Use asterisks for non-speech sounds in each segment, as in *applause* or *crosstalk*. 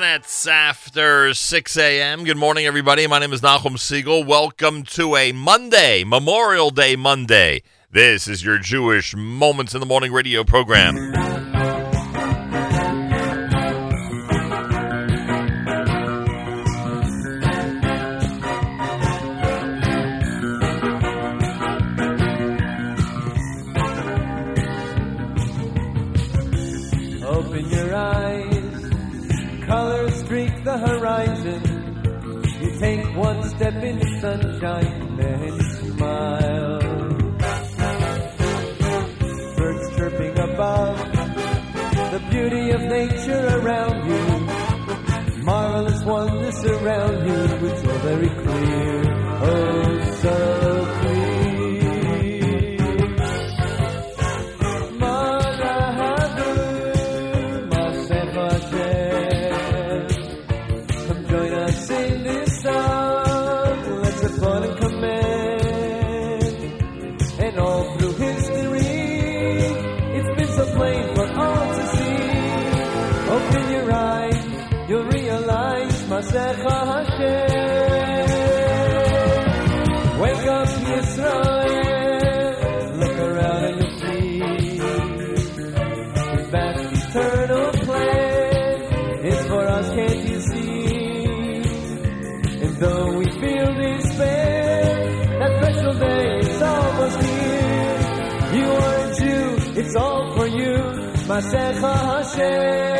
minutes after 6 a.m. Good morning, everybody. My name is Nachum Siegel. Welcome to a Monday, Memorial Day Monday. This is your Jewish Moments in the Morning radio program. The horizon. You take one step into sunshine, then you smile. Birds chirping above, the beauty of nature around Hashem. Wake up. Look around and you'll see vast eternal is for us, can't you see? And though we feel despair, that special day is almost here. You are a Jew, it's all for you, Hashem.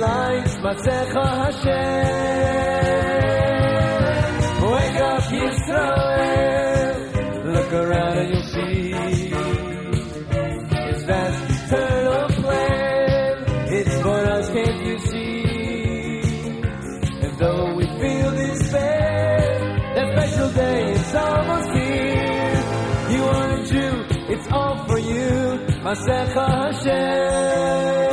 realize Masecha Hashem. Wake up, Yisrael. Look around and you'll see His vast eternal plan. It's for us, can't you see? And though we feel despair, that special day is almost here. You are a Jew, it's all for you, Masecha Hashem.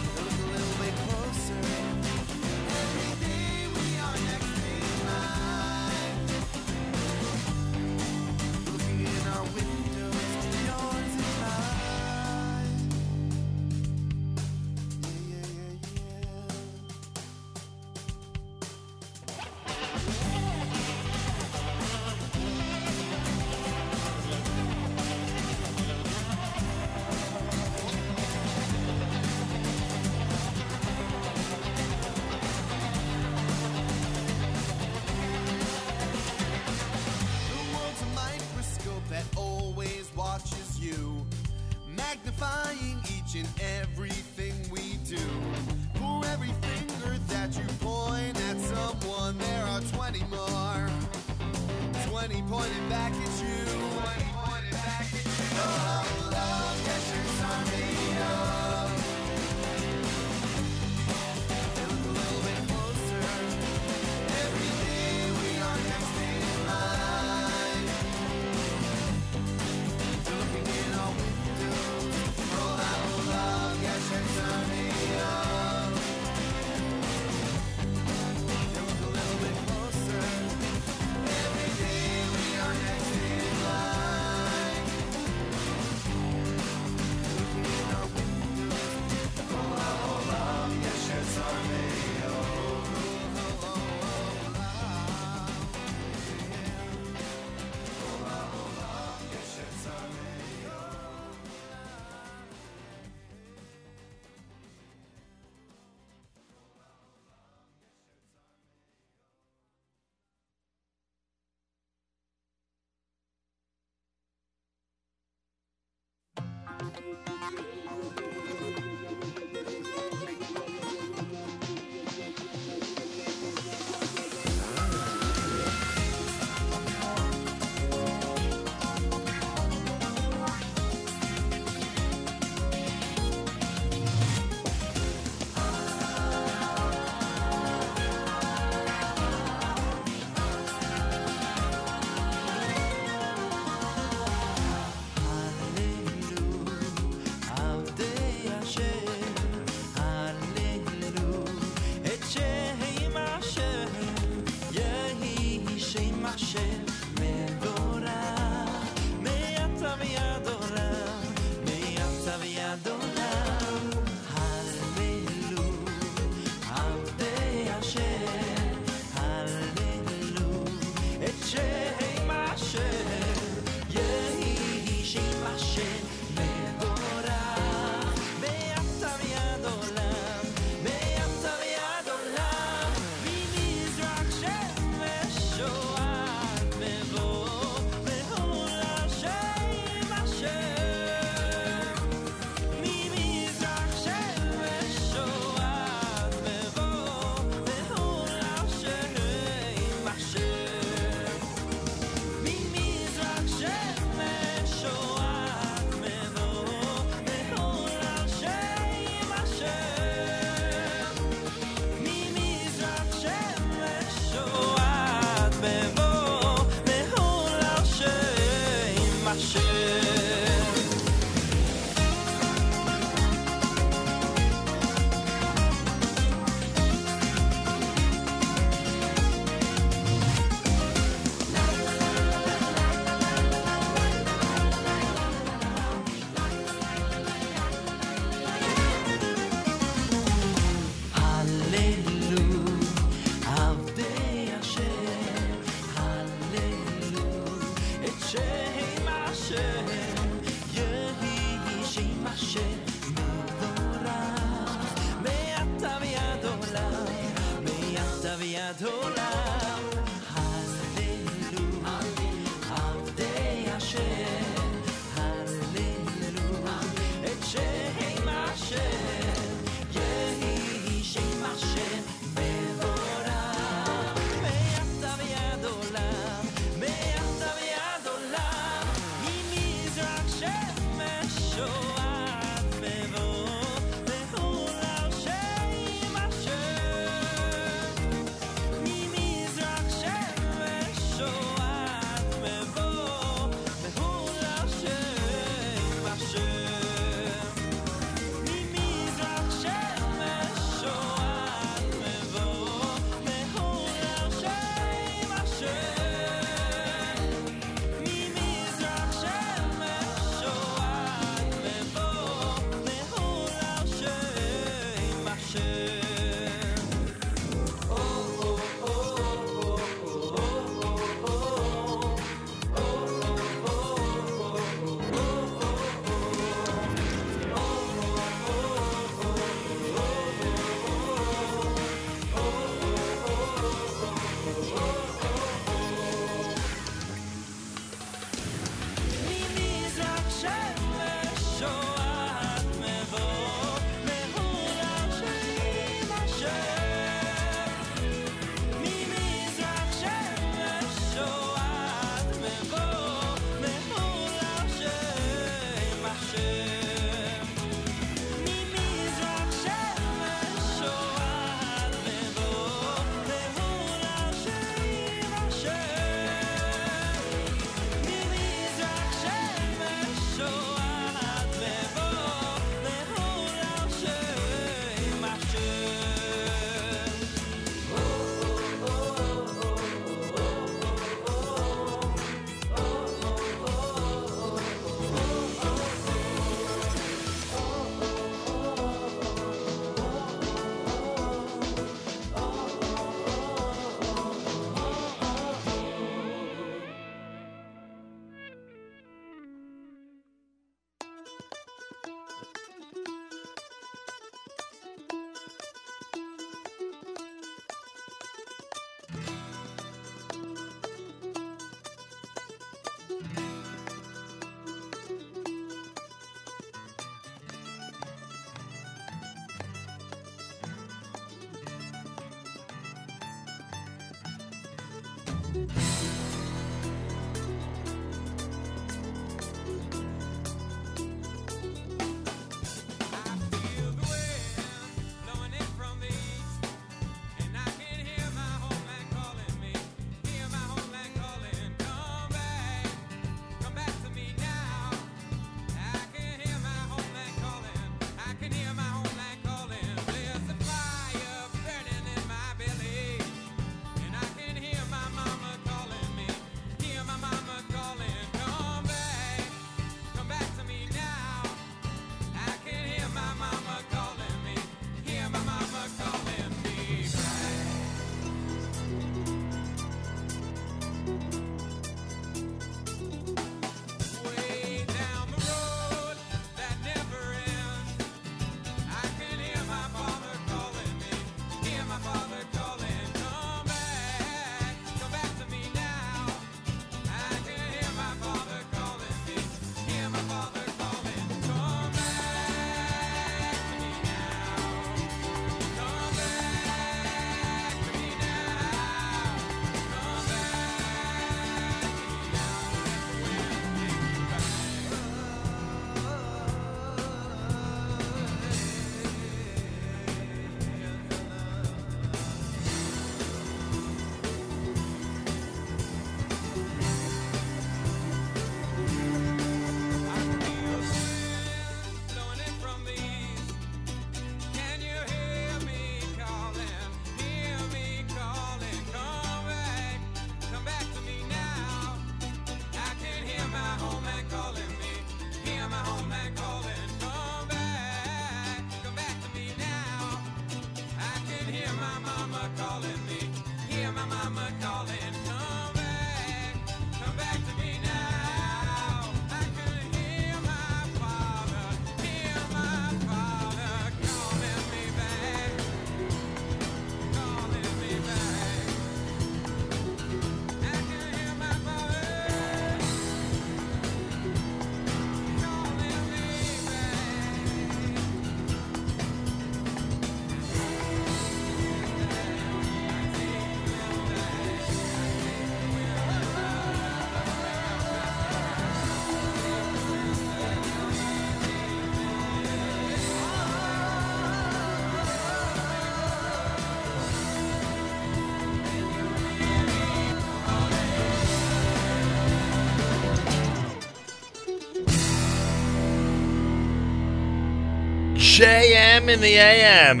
In the AM.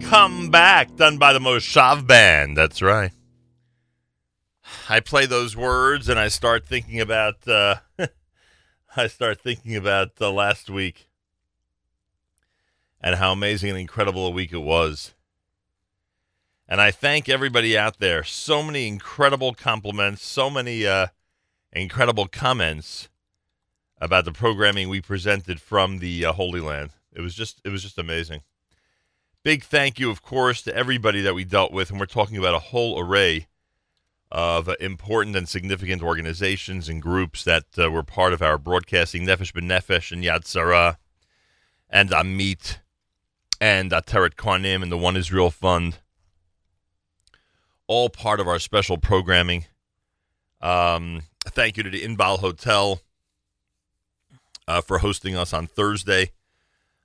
Come back, done by the Moshav Band. That's right. I play those words and I start thinking about. Uh, *laughs* I start thinking about uh, last week and how amazing and incredible a week it was. And I thank everybody out there. So many incredible compliments, so many uh, incredible comments about the programming we presented from the uh, Holy Land. It was just it was just amazing. Big thank you, of course, to everybody that we dealt with, and we're talking about a whole array of uh, important and significant organizations and groups that uh, were part of our broadcasting, Nefesh B'Nefesh and Yad Sarah, and Amit, and Ateret Cohanim, and the One Israel Fund. All part of our special programming. Um, thank you to the Inbal Hotel uh, for hosting us on Thursday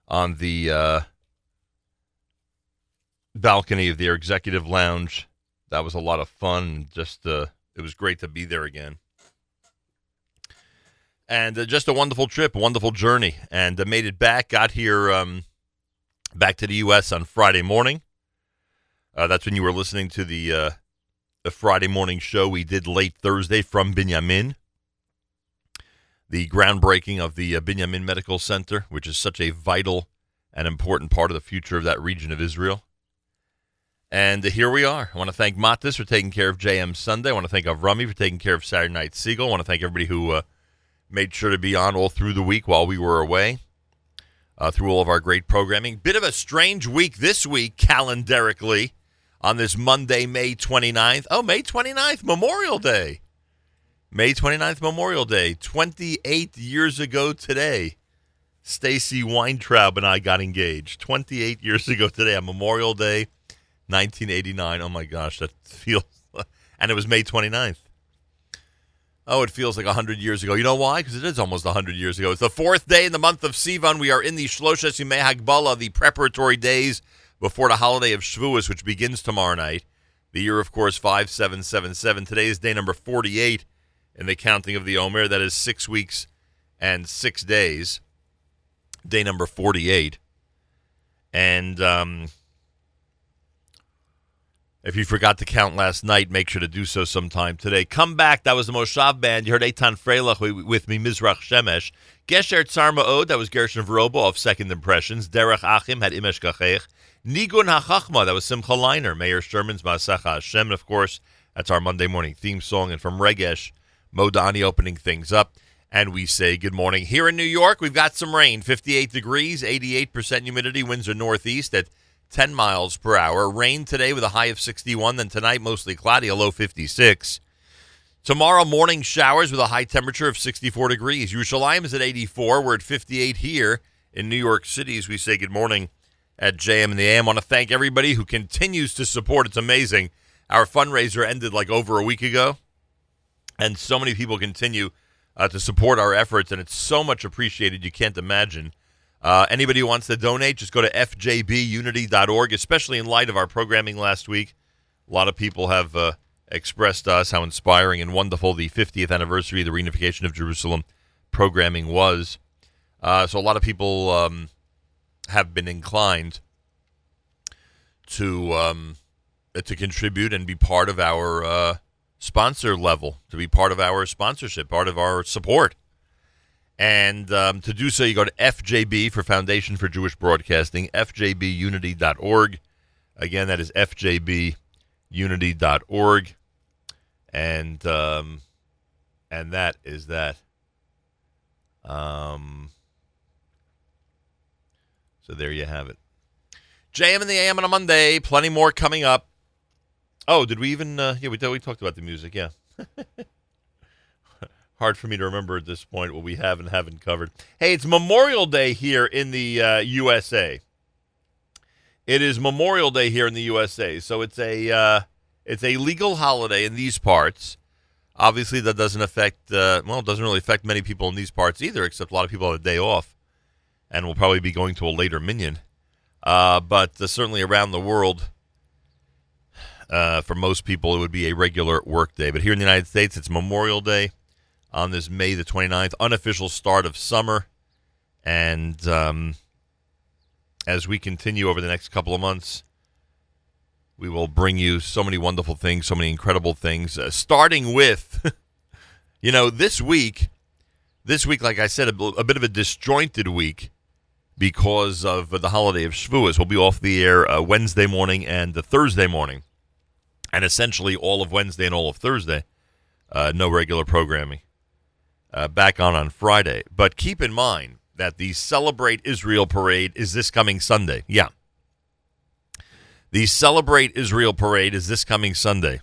on the uh, balcony of their executive lounge. That was a lot of fun. Just uh, it was great to be there again, and uh, just a wonderful trip, wonderful journey, and uh, made it back. Got here um, back to the U.S. on Friday morning. Uh, that's when you were listening to the uh, the Friday morning show we did late Thursday from Binyamin the groundbreaking of the uh, Binyamin Medical Center, which is such a vital and important part of the future of that region of Israel. And here we are. I want to thank Matis for taking care of JM Sunday. I want to thank Avrami for taking care of Saturday Night Siegel. I want to thank everybody who uh, made sure to be on all through the week while we were away, uh, through all of our great programming. Bit of a strange week this week, calendarically, on this Monday, May 29th. Oh, May 29th, Memorial Day. May 29th, Memorial Day, 28 years ago today, Stacy Weintraub and I got engaged. 28 years ago today on Memorial Day, 1989. Oh my gosh, that feels. *laughs* And it was May 29th. Oh, it feels like 100 years ago. You know why? Because it is almost 100 years ago. It's the fourth day in the month of Sivan. We are in the Shloshes Yimei Hagbala, the preparatory days before the holiday of Shavuos, which begins tomorrow night. The year, of course, 5777. Today is day number 48 in the counting of the Omer. That is six weeks and six days. Day number 48. And um, if you forgot to count last night, make sure to do so sometime today. Come back. That was the Moshav Band. You heard Eitan Freilach with me, Mizrach Shemesh. Gesher Tsarma Ma'od, that was Gershon Veroba of Second Impressions. Derech Achim had Imesh Gachech. Nigun HaChachma, that was Simcha Leiner. Mayor Sherman's Masacha Hashem. And of course, that's our Monday morning theme song. And from Regesh, Modani opening things up. And we say good morning. Here in New York, we've got some rain 58 degrees, 88% humidity, winds are northeast at 10 miles per hour. Rain today with a high of 61, then tonight mostly cloudy, a low 56. Tomorrow morning showers with a high temperature of 64 degrees. Yerushalayim is at 84. We're at 58 here in New York City as we say good morning at JM and the AM. I want to thank everybody who continues to support. It's amazing. Our fundraiser ended like over a week ago and so many people continue uh, to support our efforts, and it's so much appreciated. You can't imagine. Uh, anybody who wants to donate, just go to fjbunity.org, especially in light of our programming last week. A lot of people have uh, expressed to us how inspiring and wonderful the 50th anniversary of the reunification of Jerusalem programming was. Uh, so a lot of people um, have been inclined to um, to contribute and be part of our uh, sponsor level to be part of our sponsorship, part of our support. And um, to do so, you go to FJB for Foundation for Jewish Broadcasting, fjbunity.org. Again, that is fjbunity.org. And um, and that is that. Um, so there you have it. JM in the AM on a Monday. Plenty more coming up. Oh, did we even? Uh, yeah, we we talked about the music. Yeah. *laughs* Hard for me to remember at this point what we have and haven't covered. Hey, it's Memorial Day here in the uh, USA. It is Memorial Day here in the USA, so it's a uh, it's a legal holiday in these parts. Obviously, that doesn't affect uh, well, it doesn't really affect many people in these parts either, except a lot of people have a day off, and will probably be going to a later minyan. Uh, but uh, certainly around the world, uh, for most people, it would be a regular work day. But here in the United States, it's Memorial Day on this May the 29th, unofficial start of summer. And um, as we continue over the next couple of months, we will bring you so many wonderful things, so many incredible things, uh, starting with, *laughs* you know, this week. This week, like I said, a, a bit of a disjointed week because of the holiday of Shavuos. We'll be off the air uh, Wednesday morning and the Thursday morning, and essentially all of Wednesday and all of Thursday. Uh, no regular programming. Uh, back on on Friday, but keep in mind that the Celebrate Israel parade is this coming Sunday. Yeah, the Celebrate Israel parade is this coming Sunday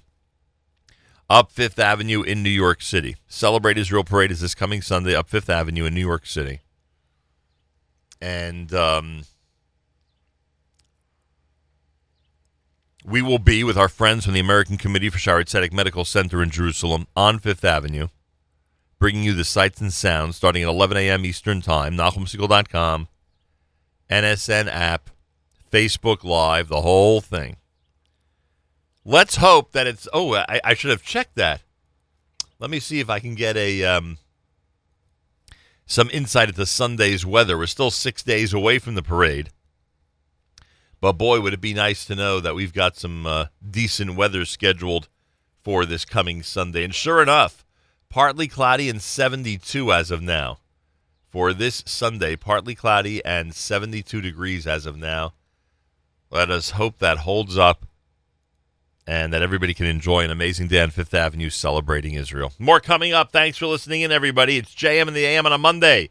up Fifth Avenue in New York City. Celebrate Israel parade is this coming Sunday up Fifth Avenue in New York City. And um, we will be with our friends from the American Committee for Shaare Zedek Medical Center in Jerusalem on Fifth Avenue, bringing you the sights and sounds starting at 11 a.m. Eastern Time, NachumSegal.com, NSN app, Facebook Live, the whole thing. Let's hope that it's. Oh, I, I should have checked that. Let me see if I can get a um, some insight into Sunday's weather. We're still six days away from the parade, but boy, would it be nice to know that we've got some uh, decent weather scheduled for this coming Sunday. And sure enough, partly cloudy and 72 as of now. For this Sunday, partly cloudy and 72 degrees as of now. Let us hope that holds up and that everybody can enjoy an amazing day on Fifth Avenue celebrating Israel. More coming up. Thanks for listening in, everybody. It's JM and the AM on a Monday.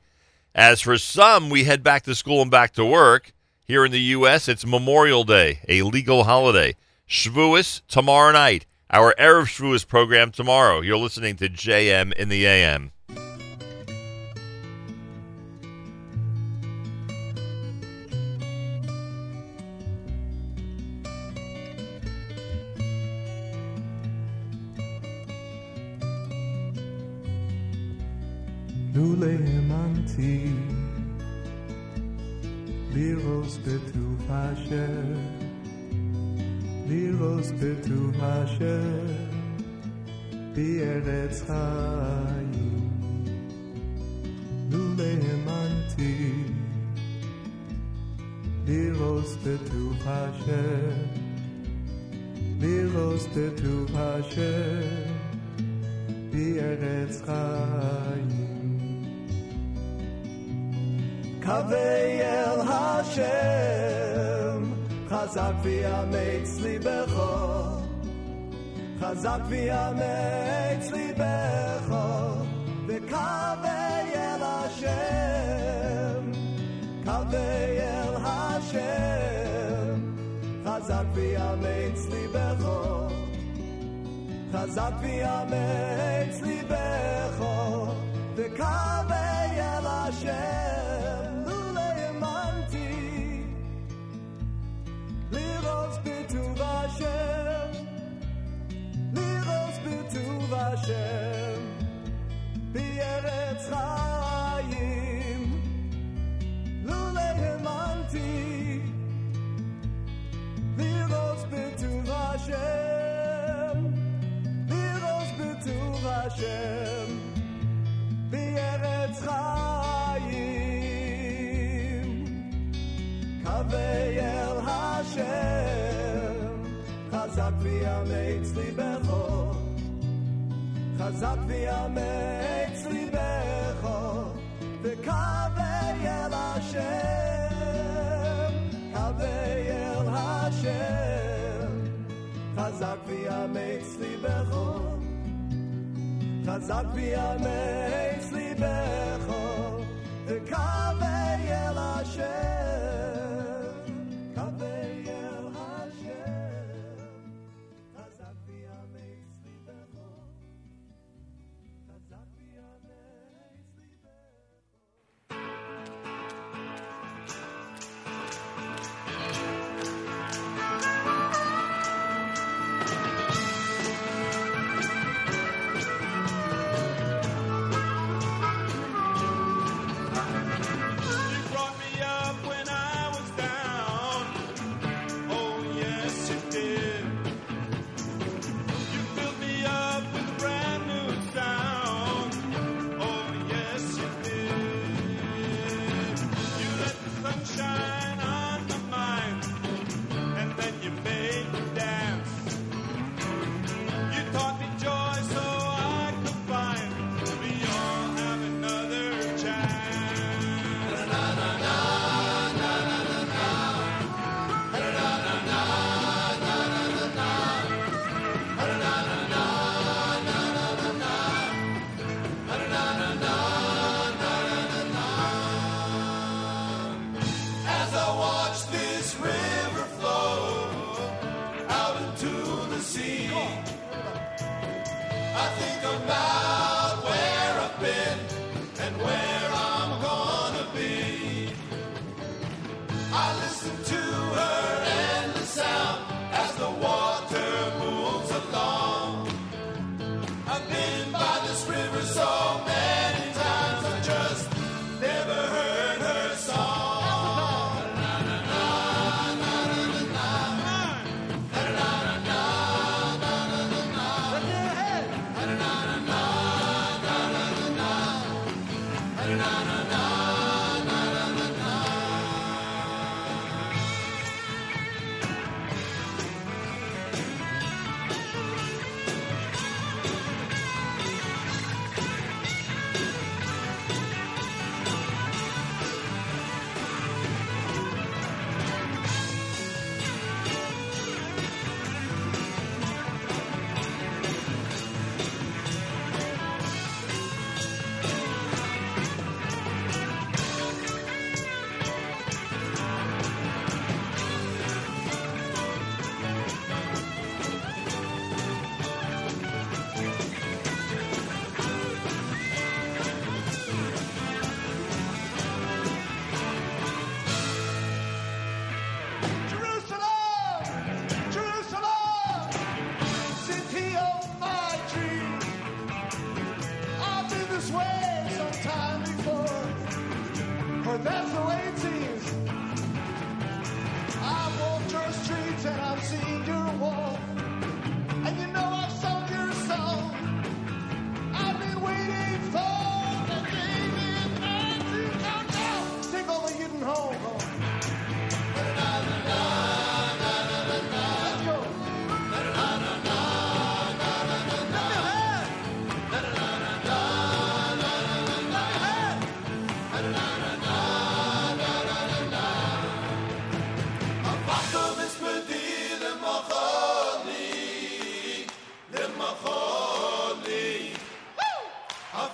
As for some, we head back to school and back to work. Here in the U.S., it's Memorial Day, a legal holiday. Shavuos tomorrow night. Our Erev Shavuos program tomorrow. You're listening to JM in the AM. Liros Betuhashe, Liros Betuhashe, Bieretz Hayim, Lulehemanti, Liros Betuhashe, Liros Betuhashe, Bieretz Hayim. קווי אל השם, חזק ויאמץ ליבך, חזק ויאמץ ליבך, וקווי אל השם, קווי אל השם, חזק ויאמץ ליבך, חזק ויאמץ ליבך, וקווי אל השם, השם, בארץ חיים, לולא האמנתי, לראות בטוב השם, לראות בטוב השם, בארץ חיים. קווי אל השם, חזק ויאמץ ליבך, חזק ויאמץ ליבך, וקווי אל השם, קווי אל השם, חזק ויאמץ ליבך. חזק ויאמץ ליבך, וקווי אל השם,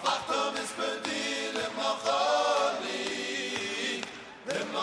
פאַטום איז בדי למחלי דמ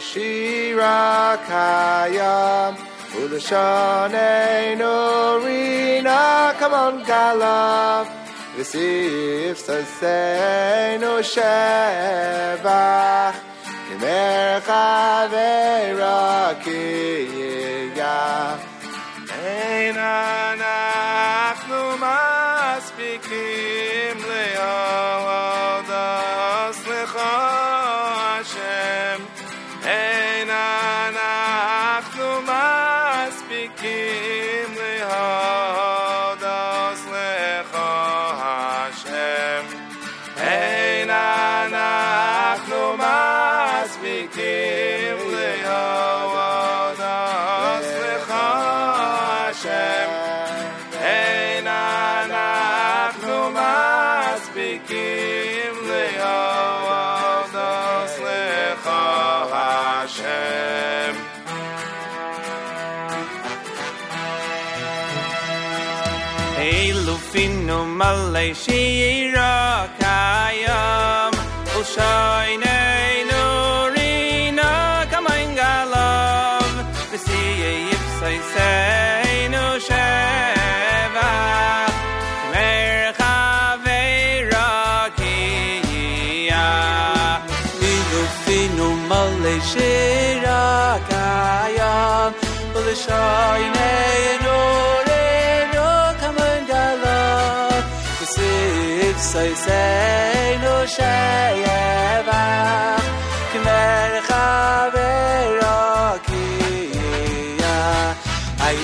Shira Kayam Ulashanenu come on, Galav V'sif Saseinu Shevach Kimer Chaveira Kiyigah nu malle shira kayam ul shayne nu rina kamayn galov de sie yef say say nu sheva mer khave rakia vi nu fi nu shira kayam ul shayne soy sei no shayeva kmer khaver ki ya. Ay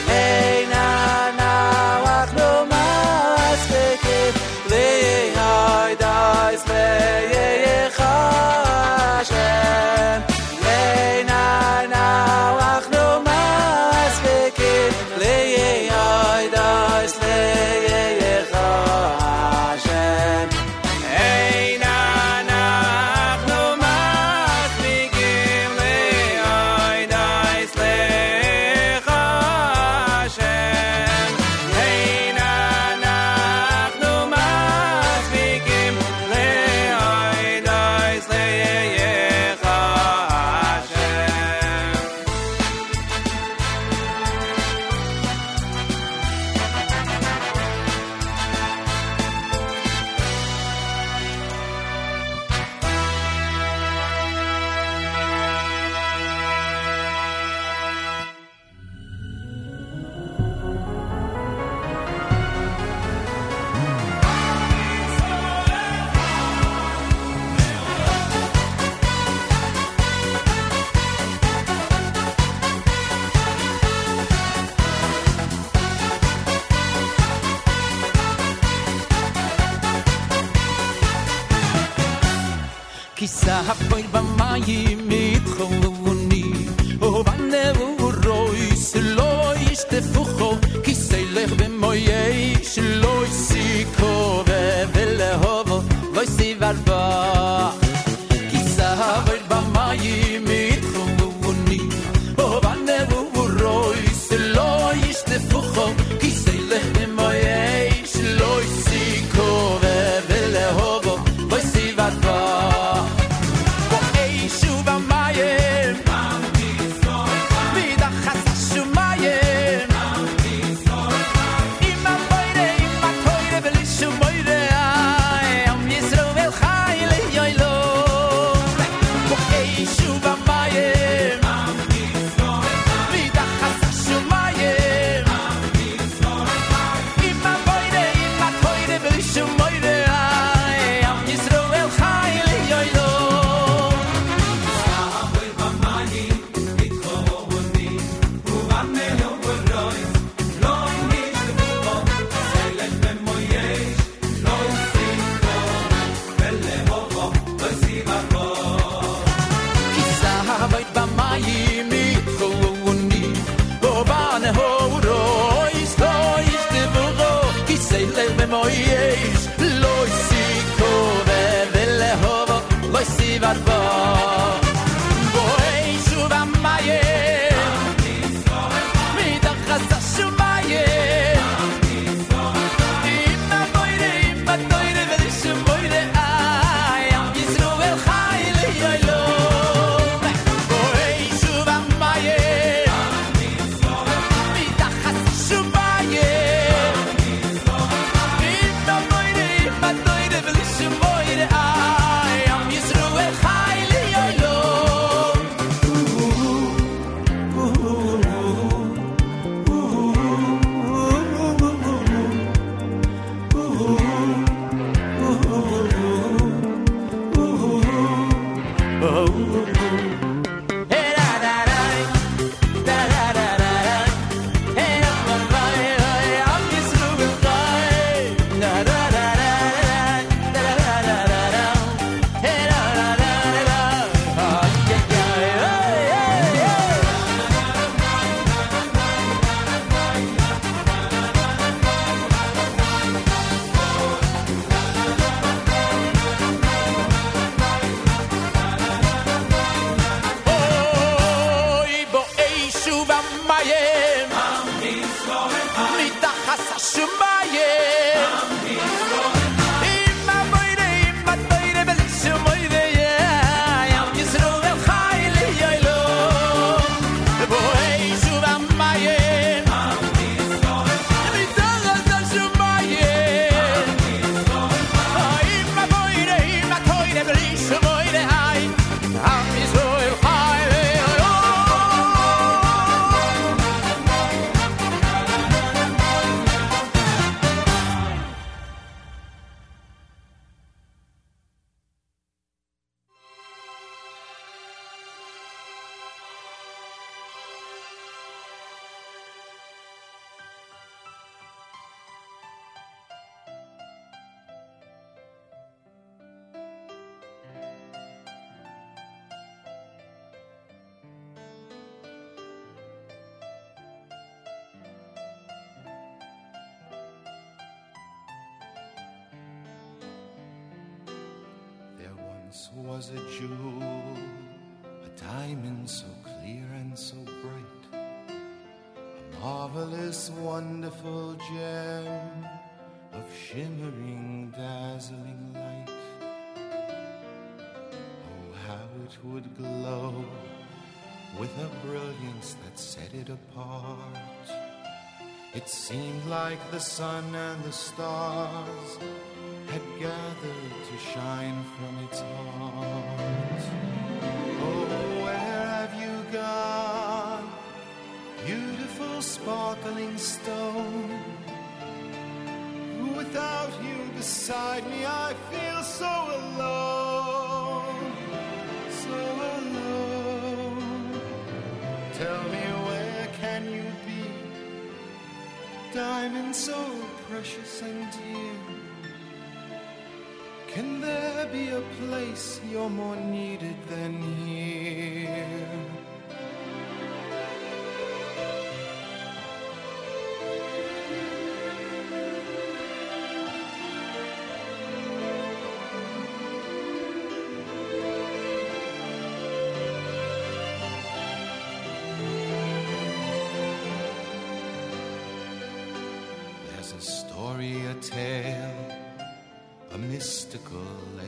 the sun and the stars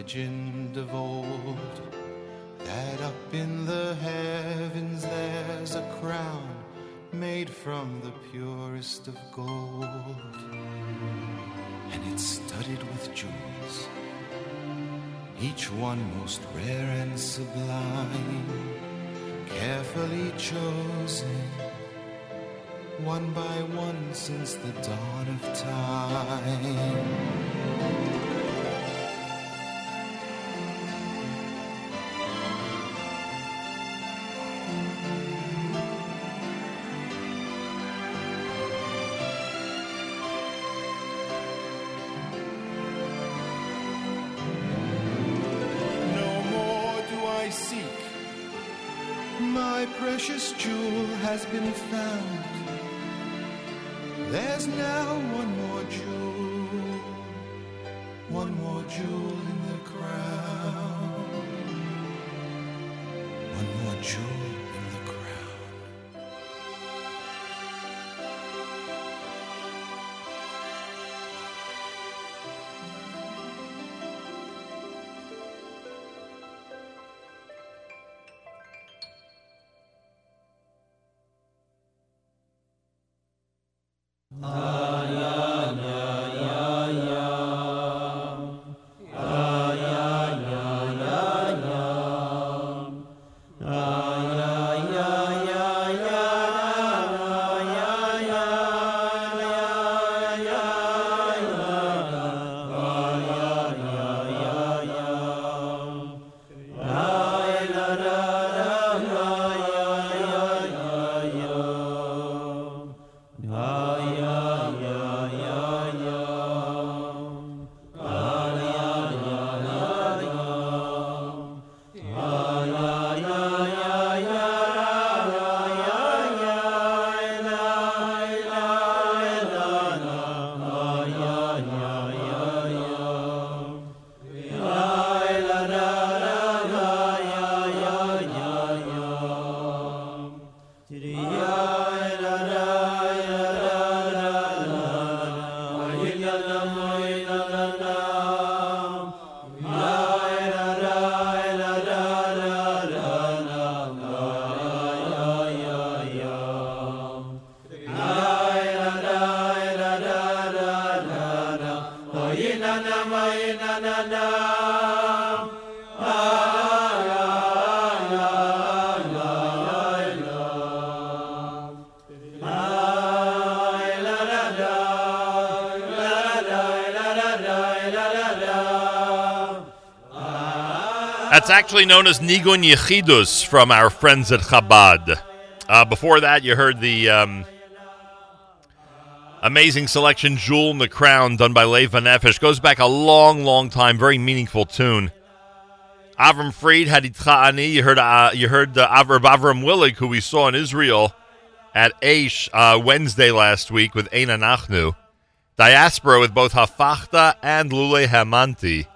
legend of old. That up in the heavens there's a crown made from the purest of gold. And it's studded with jewels, each one most rare and sublime, carefully chosen one by one since the dawn of time. That's actually known as Nigun Yechidus from our friends at Chabad. Uh, before that, you heard the um, amazing selection Jewel in the Crown done by Lev Nefesh. Goes back a long, long time. Very meaningful tune. Avram Fried, Haditcha Ani. You heard, uh, you heard uh, Avram, Avram Willig, who we saw in Israel at Aish uh, Wednesday last week with Eina Nachnu. Diaspora with both Hafachta and Lule Hamanti.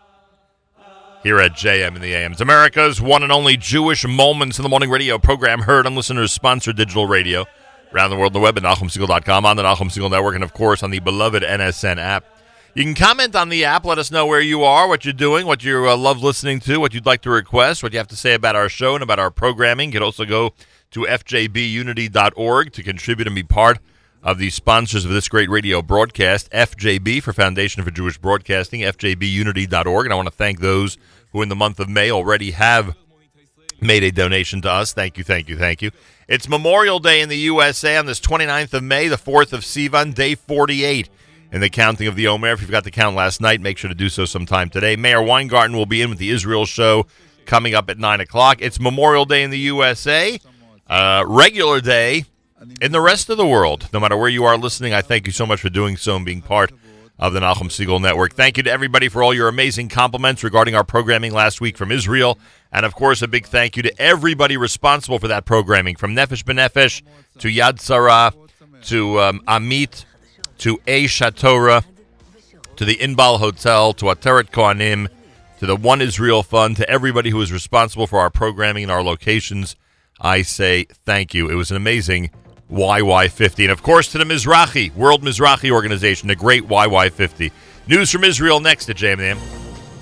Here at JM in the AM. It's America's one and only Jewish Moments in the Morning radio program heard on listeners sponsored digital radio around the world on the web at NachumSegal.com, on the Nachum Segal Network, and of course on the beloved NSN app. You can comment on the app. Let us know where you are, what you're doing, what you uh, love listening to, what you'd like to request, what you have to say about our show and about our programming. You can also go to fjbunity.org to contribute and be part of the sponsors of this great radio broadcast, FJB for Foundation for Jewish Broadcasting, fjbunity.org. And I want to thank those who in the month of May already have made a donation to us. Thank you, thank you, thank you. It's Memorial Day in the USA on this 29th of May, the 4th of Sivan, day 48 in the counting of the Omer. If you forgot to count last night, make sure to do so sometime today. Meir Weingarten will be in with the Israel show coming up at 9 o'clock. It's Memorial Day in the USA, uh, regular day in the rest of the world. No matter where you are listening, I thank you so much for doing so and being part of the Nachum Segal Network. Thank you to everybody for all your amazing compliments regarding our programming last week from Israel. And of course, a big thank you to everybody responsible for that programming from Nefesh B'Nefesh to Yad Sarah to um, Amit to Aish HaTorah to the Inbal Hotel to Ateret Cohanim to the One Israel Fund to everybody who is responsible for our programming and our locations. I say thank you. It was an amazing YY50. And of course to the Mizrahi, World Mizrahi Organization, the great YY50. News from Israel next at JMM.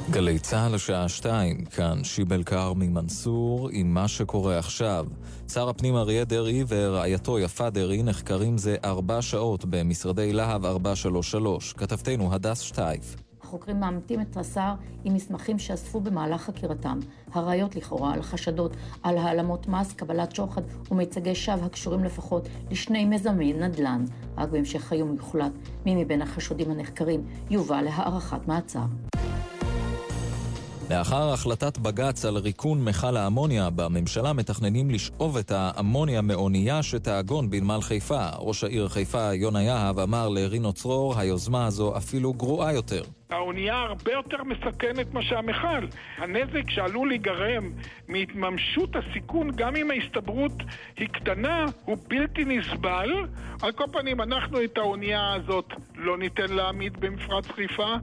גלי צה"ל השעה שתיים, כאן שיבל כרמי מנסור עם מה שקורה עכשיו. שר הפנים אריה דרעי ורעייתו יפה דרעי נחקרים זה ארבע שעות במשרדי להב 433. כתבתנו הדס שטייף. החוקרים מאמתים את השר עם מסמכים שאספו במהלך חקירתם. הראיות לכאורה על חשדות על העלמות מס, קבלת שוחד ומיצגי שווא הקשורים לפחות לשני מיזמי נדל"ן. רק בהמשך היום יוחלט מי מבין החשודים הנחקרים יובא להארכת מעצר. לאחר החלטת בג"ץ על ריקון מכל האמוניה, בממשלה מתכננים לשאוב את האמוניה מאונייה שתעגון בנמל חיפה. ראש העיר חיפה, יונה יהב, אמר לרינו צרור, היוזמה הזו אפילו גרועה יותר. האונייה הרבה יותר מסכנת מה שהמכל. הנזק שעלול להיגרם מהתממשות הסיכון, גם אם ההסתברות היא קטנה, הוא בלתי נסבל. על כל פנים, אנחנו את האונייה הזאת לא ניתן להעמיד במפרץ חיפה.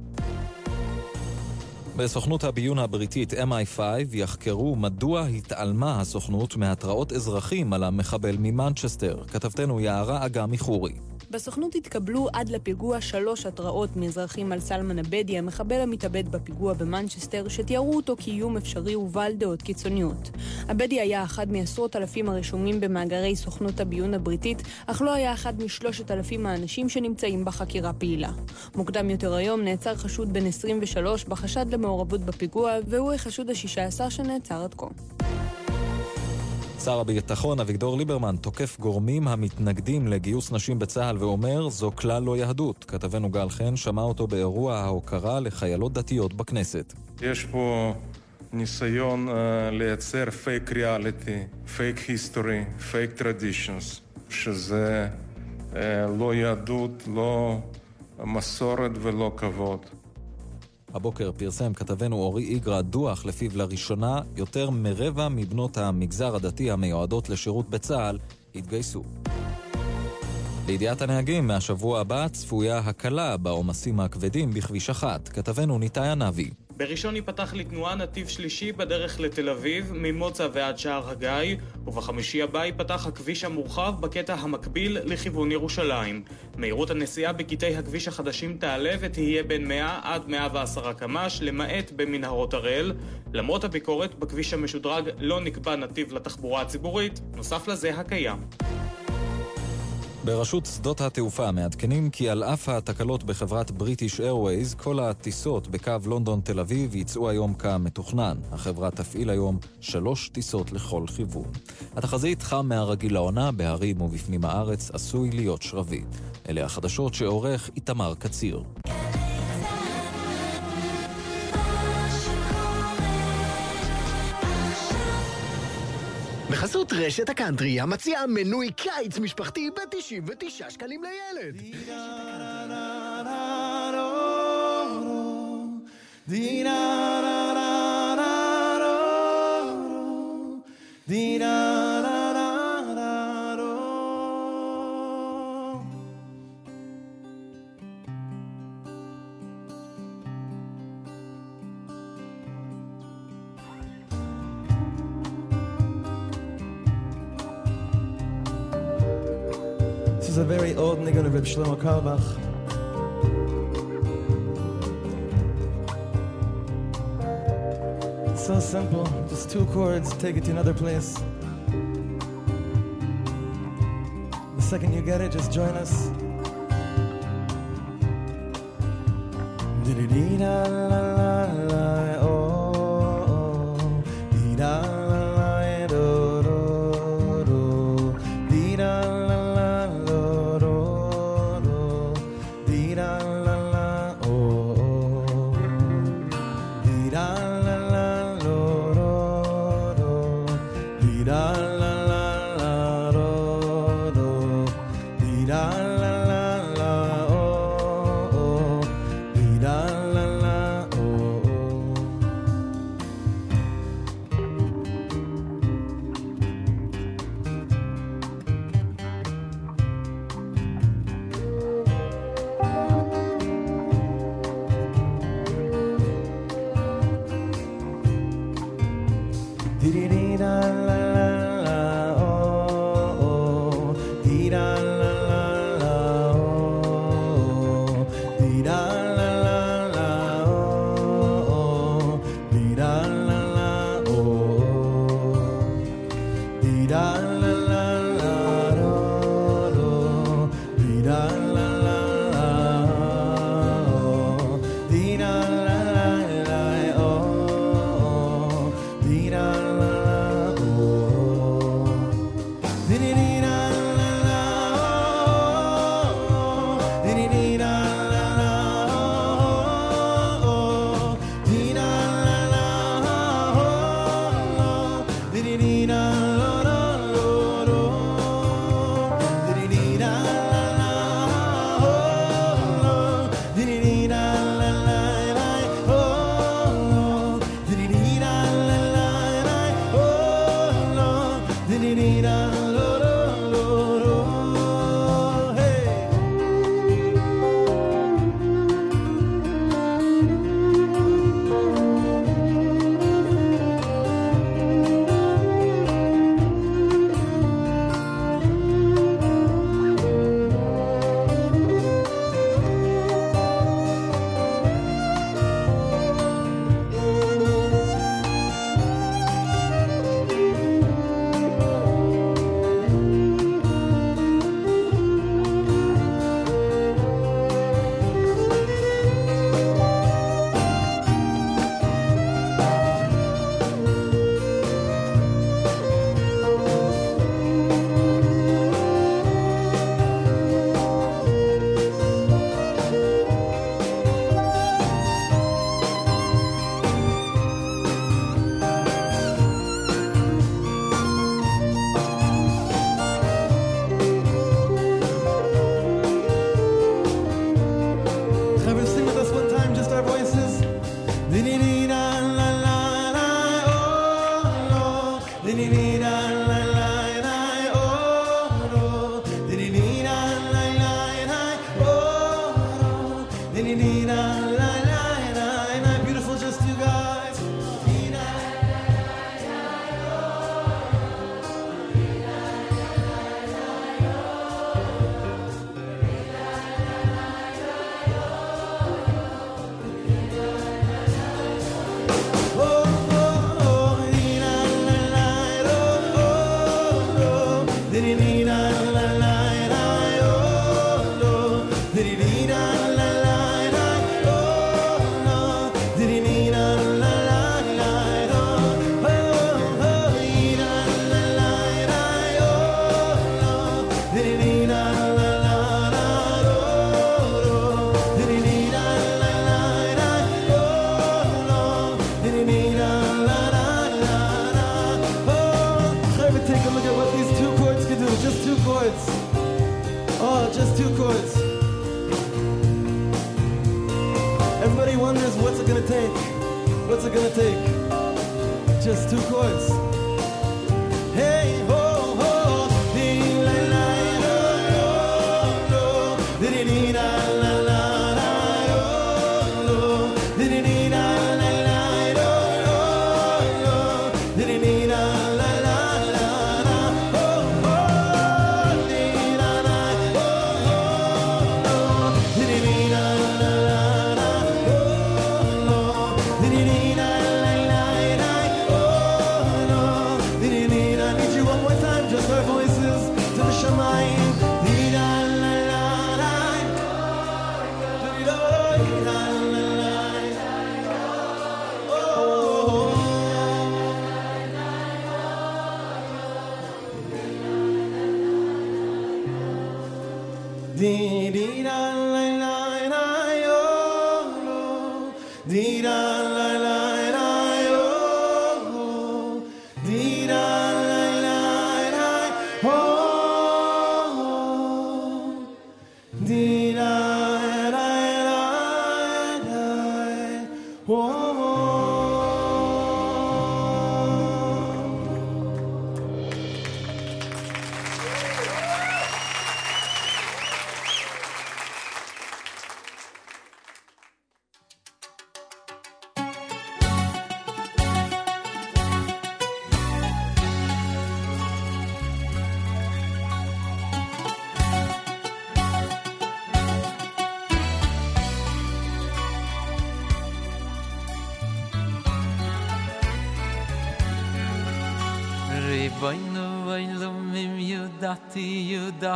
בסוכנות הביון הבריטית MI5 יחקרו מדוע התעלמה הסוכנות מהתראות אזרחים על המחבל ממנצ'סטר. כתבתנו יערה אגמי חורי. בסוכנות התקבלו עד לפיגוע שלוש התראות מאזרחים על סלמן עבדי, המחבל המתאבד בפיגוע במנצ'סטר, שתיארו אותו כאיום אפשרי ובעל דעות קיצוניות. עבדי היה אחד מעשרות אלפים הרשומים במאגרי סוכנות הביון הבריטית, אך לא היה אחד משלושת אלפים האנשים שנמצאים בחקירה פעילה. מוקדם יותר היום נעצר חשוד בן 23 בחשד למעורבות בפיגוע, והוא החשוד השישה עשר שנעצר עד כה. שר הביטחון אביגדור ליברמן תוקף גורמים המתנגדים לגיוס נשים בצה"ל ואומר זו כלל לא יהדות. כתבנו גל חן שמע אותו באירוע ההוקרה לחיילות דתיות בכנסת. יש פה ניסיון uh, לייצר פייק ריאליטי, פייק היסטורי, פייק טרדישנס, שזה uh, לא יהדות, לא מסורת ולא כבוד. הבוקר פרסם כתבנו אורי איגרא דוח לפיו לראשונה יותר מרבע מבנות המגזר הדתי המיועדות לשירות בצה"ל התגייסו. לידיעת הנהגים, מהשבוע הבא צפויה הקלה בעומסים הכבדים בכביש אחת. כתבנו ניתאי ענבי. בראשון ייפתח לתנועה נתיב שלישי בדרך לתל אביב, ממוצא ועד שער הגיא, ובחמישי הבא ייפתח הכביש המורחב בקטע המקביל לכיוון ירושלים. מהירות הנסיעה בקטעי הכביש החדשים תעלה ותהיה בין 100 עד 110 קמ"ש, למעט במנהרות הראל. למרות הביקורת, בכביש המשודרג לא נקבע נתיב לתחבורה הציבורית, נוסף לזה הקיים. ברשות שדות התעופה מעדכנים כי על אף התקלות בחברת בריטיש איירווייז, כל הטיסות בקו לונדון-תל אביב יצאו היום כמתוכנן. החברה תפעיל היום שלוש טיסות לכל כיוון. התחזית חם מהרגיל לעונה, בהרים ובפנים הארץ עשוי להיות שרבי. אלה החדשות שעורך איתמר קציר. בחסות רשת הקאנטרי, המציעה מנוי קיץ משפחתי ב-99 שקלים לילד. דינה דירה דירה is a very old niggun of Reb Shlomo Carlebach. It's so simple, just two chords, take it to another place. The second you get it, just join us.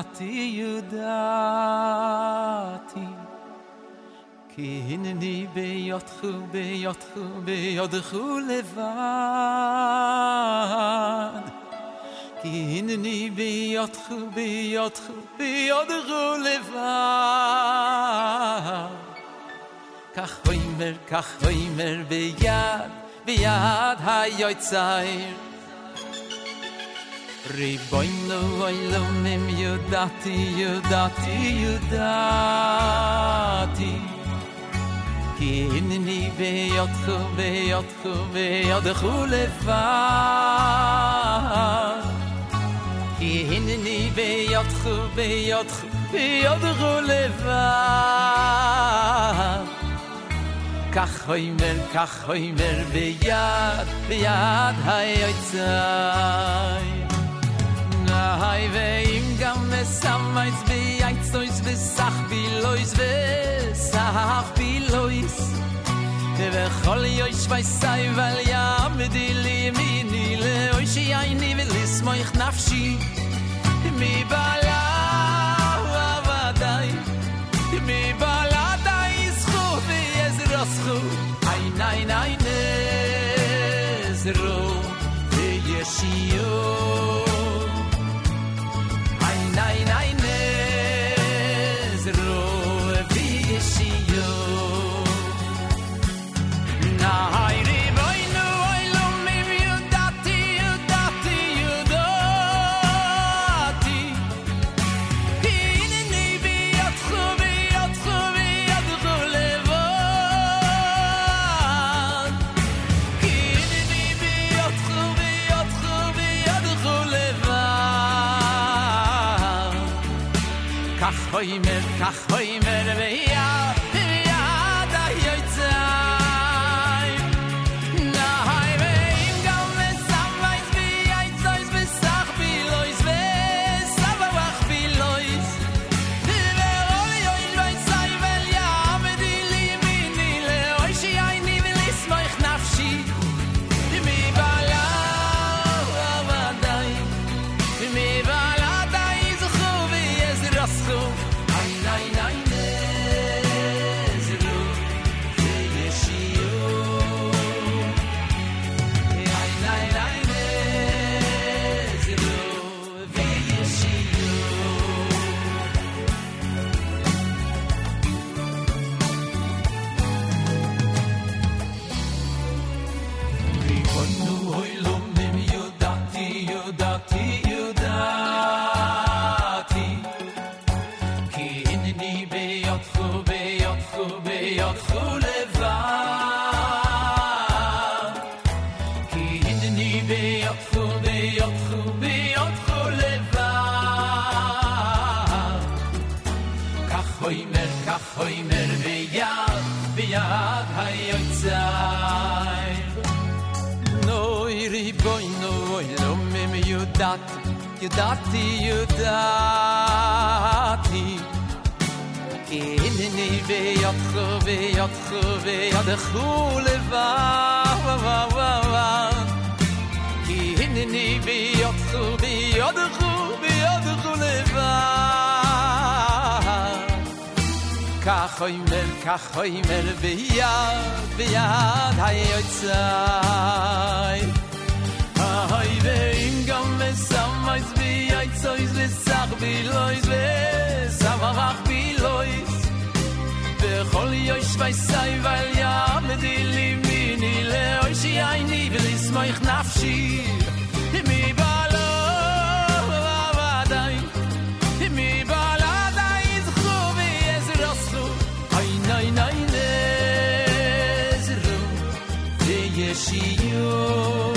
ידעתי, ידעתי, כי הנני ביותך וביותך וביותך לבד. כי הנני ביותך וביותך וביותך לבד. כך הוימר, כך הוימר ביד, ביד היוצר. Riboin lo voi lo yudati yudati dati Ki in ni ve beyot tu ve yo tu ve Ki in ni ve yo tu ve yo tu ve yo de khule va Kach hoy kach hoy mer be yad hay ve im gam mes samays vi ayts tois vi sach vi lois vi sach vi lois de ve khol yo ich vay sai val ya mit di li mi ni le oy shi ay ni vi lis moy khnafshi mi bala va vaday mi bala dai skhu vi ez ros khu ay nay nay ne zro ye shi hoy mer kach hoy più dati, più dati. Che in i vei occhi, vei occhi, vei occhi, va, va, va, Kachoy mel, kachoy mel, ve'yad, ve'yad, hayoy tzay. Ahoy ve'im gam sois le sag be lois be samach be lois be chol yoy shvay sai val ya me di li mini le oy shi ay ni vel is moich nafshi. Mi balo vavaday mi zkhu vi ez raslu ay nay nay de yeshiyo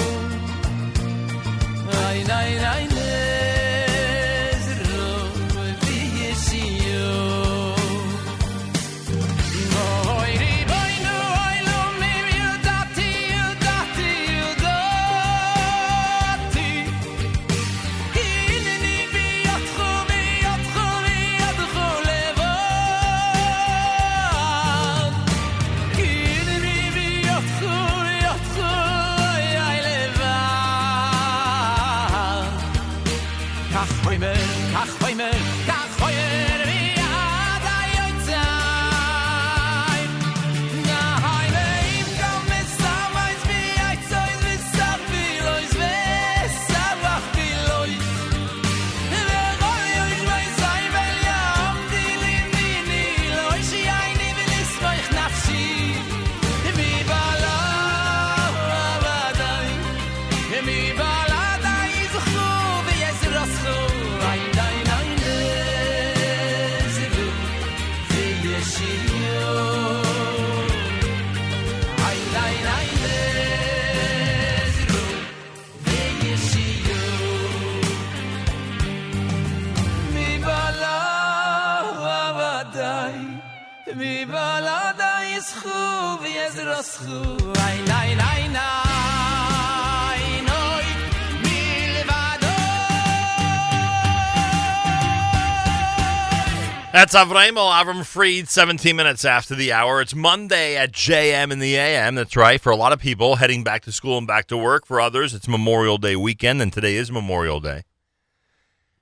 That's Avramo Avram Fried, 17 minutes after the hour. It's Monday at JM in the AM. That's right. For a lot of people, heading back to school and back to work. For others, it's Memorial Day weekend, and today is Memorial Day.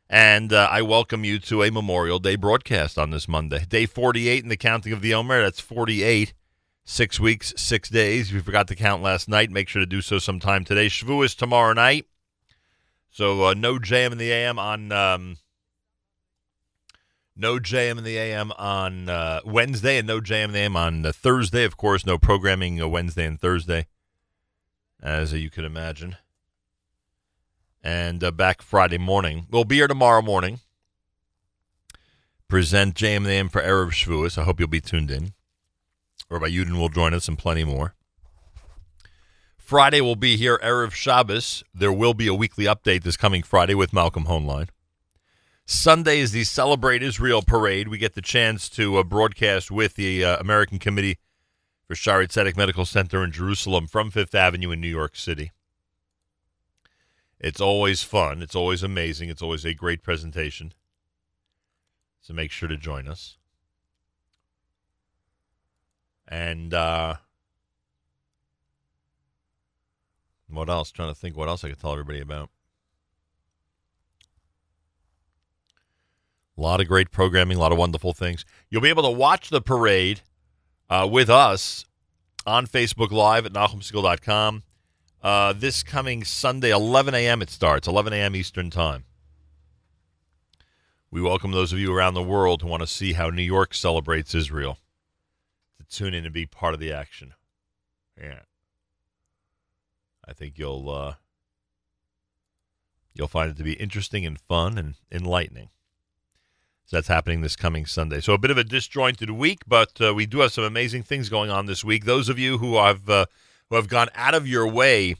And uh, I welcome you to a Memorial Day broadcast on this Monday. Day 48 in the counting of the Omer. That's 48. Six weeks, six days. If you forgot to count last night, make sure to do so sometime today. Shavuos tomorrow night. So uh, no JM in the AM on. Um, no JM in the AM on uh, Wednesday and no JM in the AM on uh, Thursday. Of course, no programming uh, Wednesday and Thursday, as you could imagine. And uh, back Friday morning. We'll be here tomorrow morning. Present JM in the AM for Erev Shavuos. I hope you'll be tuned in. Rabbi Yudin will join us and plenty more. Friday will be here, Erev Shabbos. There will be a weekly update this coming Friday with Malcolm Hoenlein. Sunday is the Celebrate Israel Parade. We get the chance to uh, broadcast with the uh, American Committee for Shaare Zedek Medical Center in Jerusalem from Fifth Avenue in New York City. It's always fun. It's always amazing. It's always a great presentation. So make sure to join us. And uh, what else? trying to think what else I could tell everybody about. A lot of great programming, a lot of wonderful things. You'll be able to watch the parade uh, with us on Facebook Live at NachumSegal.com. Uh, this coming Sunday, 11 a.m. it starts, 11 a.m. Eastern Time. We welcome those of you around the world who want to see how New York celebrates Israel tune in and be part of the action. Yeah. I think you'll uh, you'll find it to be interesting and fun and enlightening. So that's happening this coming Sunday. So a bit of a disjointed week, but uh, we do have some amazing things going on this week. Those of you who have uh, who have gone out of your way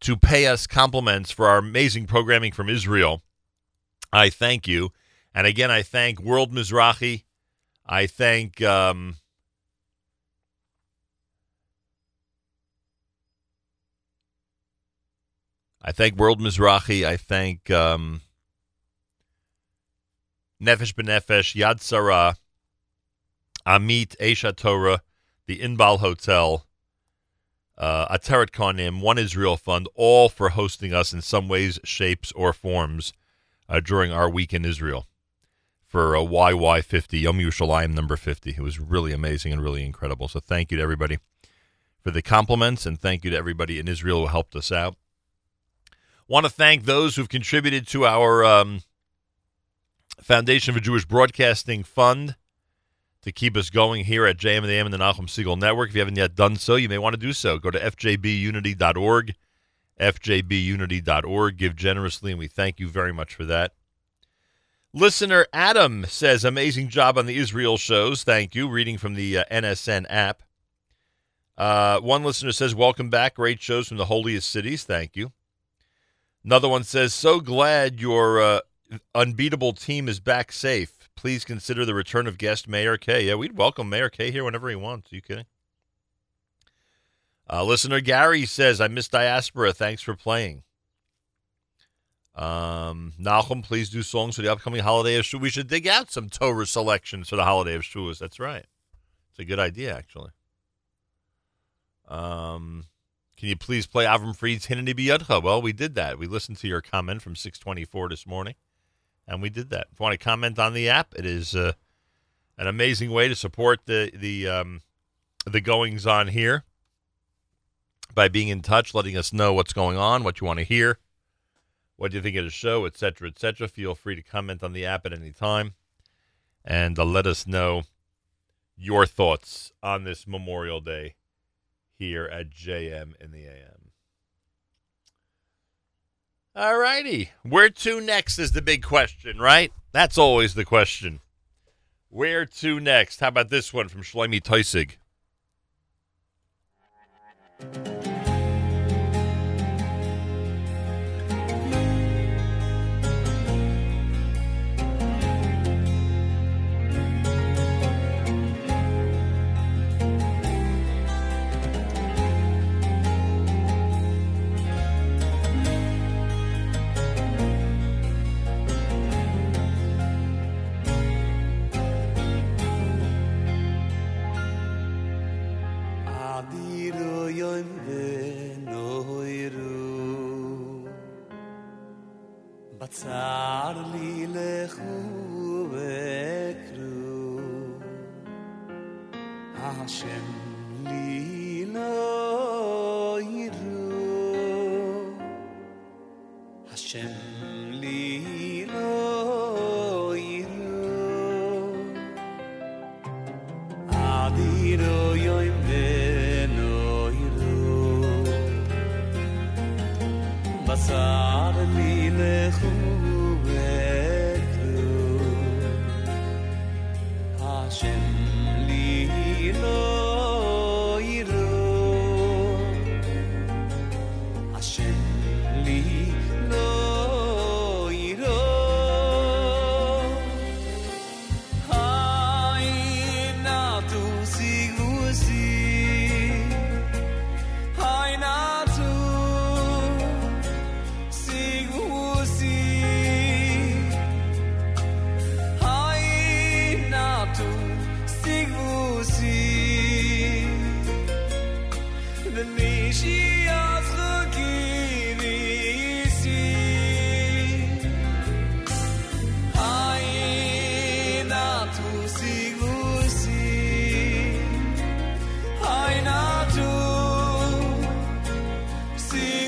to pay us compliments for our amazing programming from Israel, I thank you. And again, I thank World Mizrahi. I thank um, I thank World Mizrahi. I thank um, Nefesh B'Nefesh, Yad Sarah, Amit, Aish HaTorah, the Inbal Hotel, uh, Ateret Cohanim, One Israel Fund, all for hosting us in some ways, shapes, or forms uh, during our week in Israel. for a YY50, Yom Yerushalayim number 50. It was really amazing and really incredible. So thank you to everybody for the compliments, and thank you to everybody in Israel who helped us out. Want to thank those who've contributed to our um, Foundation for Jewish Broadcasting Fund to keep us going here at JM and the AM and the Nachum Segal Network. If you haven't yet done so, you may want to do so. Go to fjbunity.org, fjbunity.org. Give generously, and we thank you very much for that. Listener Adam says, amazing job on the Israel shows. Thank you. Reading from the uh, NSN app. Uh, one listener says, welcome back. Great shows from the holiest cities. Thank you. Another one says, so glad your uh, unbeatable team is back safe. Please consider the return of guest Mayor K. Yeah, we'd welcome Mayor K here whenever he wants. Are you kidding? Uh, listener Gary says, I miss Diaspora. Thanks for playing. Um, Nahum, please do songs for the upcoming holiday of Shavuos. We should dig out some Torah selections for the holiday of Shavuos. That's right. It's a good idea, actually. Um, can you please play Avram Fried's Hineni Biyadcha? Well, we did that. We listened to your comment from 624 this morning, and we did that. If you want to comment on the app, it is uh, an amazing way to support the the um, the goings on here by being in touch, letting us know what's going on, what you want to hear, what do you think of the show, etc., etc. Feel free to comment on the app at any time, and uh, let us know your thoughts on this Memorial Day here at JM in the AM. All righty. Where to next is the big question, right? That's always the question. Where to next? How about this one from Shlomi Taussig? צער לי לחו וקרו השם לי לא ירו השם see.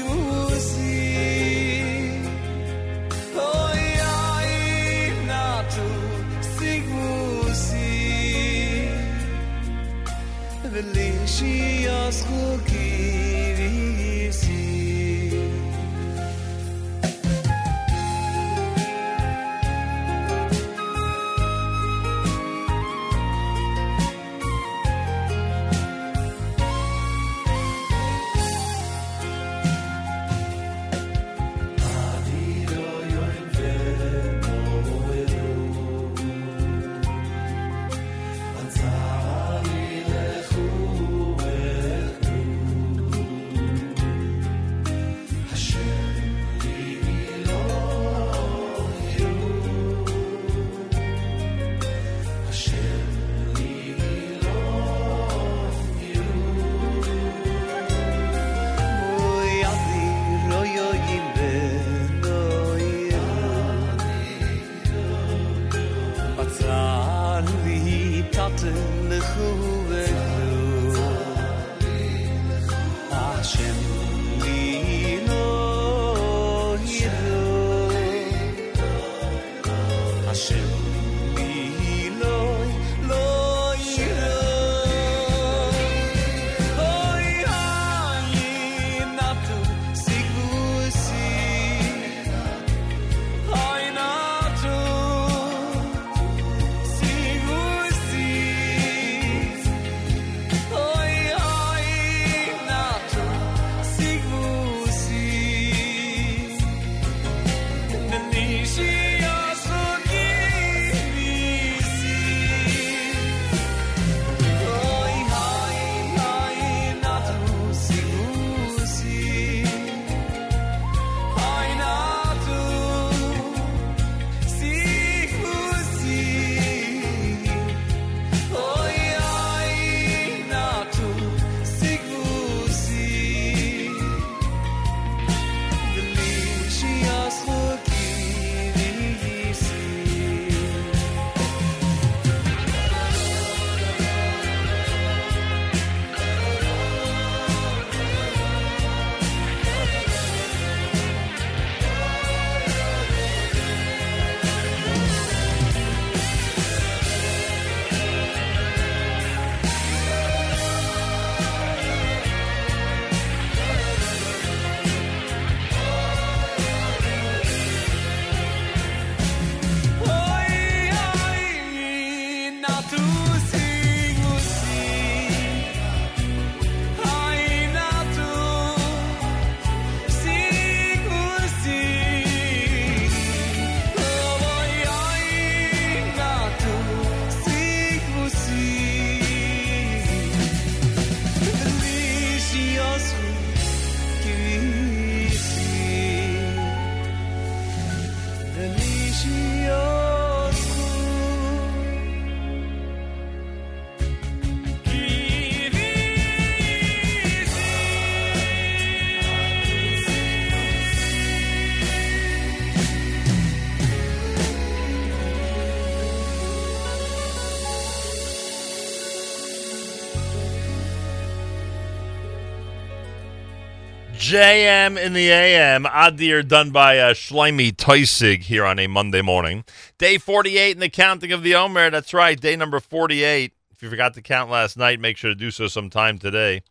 JM in the AM. Adir done by uh, Schleimy Taussig here on a Monday morning. Day 48 in the counting of the Omer. That's right, day number 48. If you forgot to count last night, make sure to do so sometime today.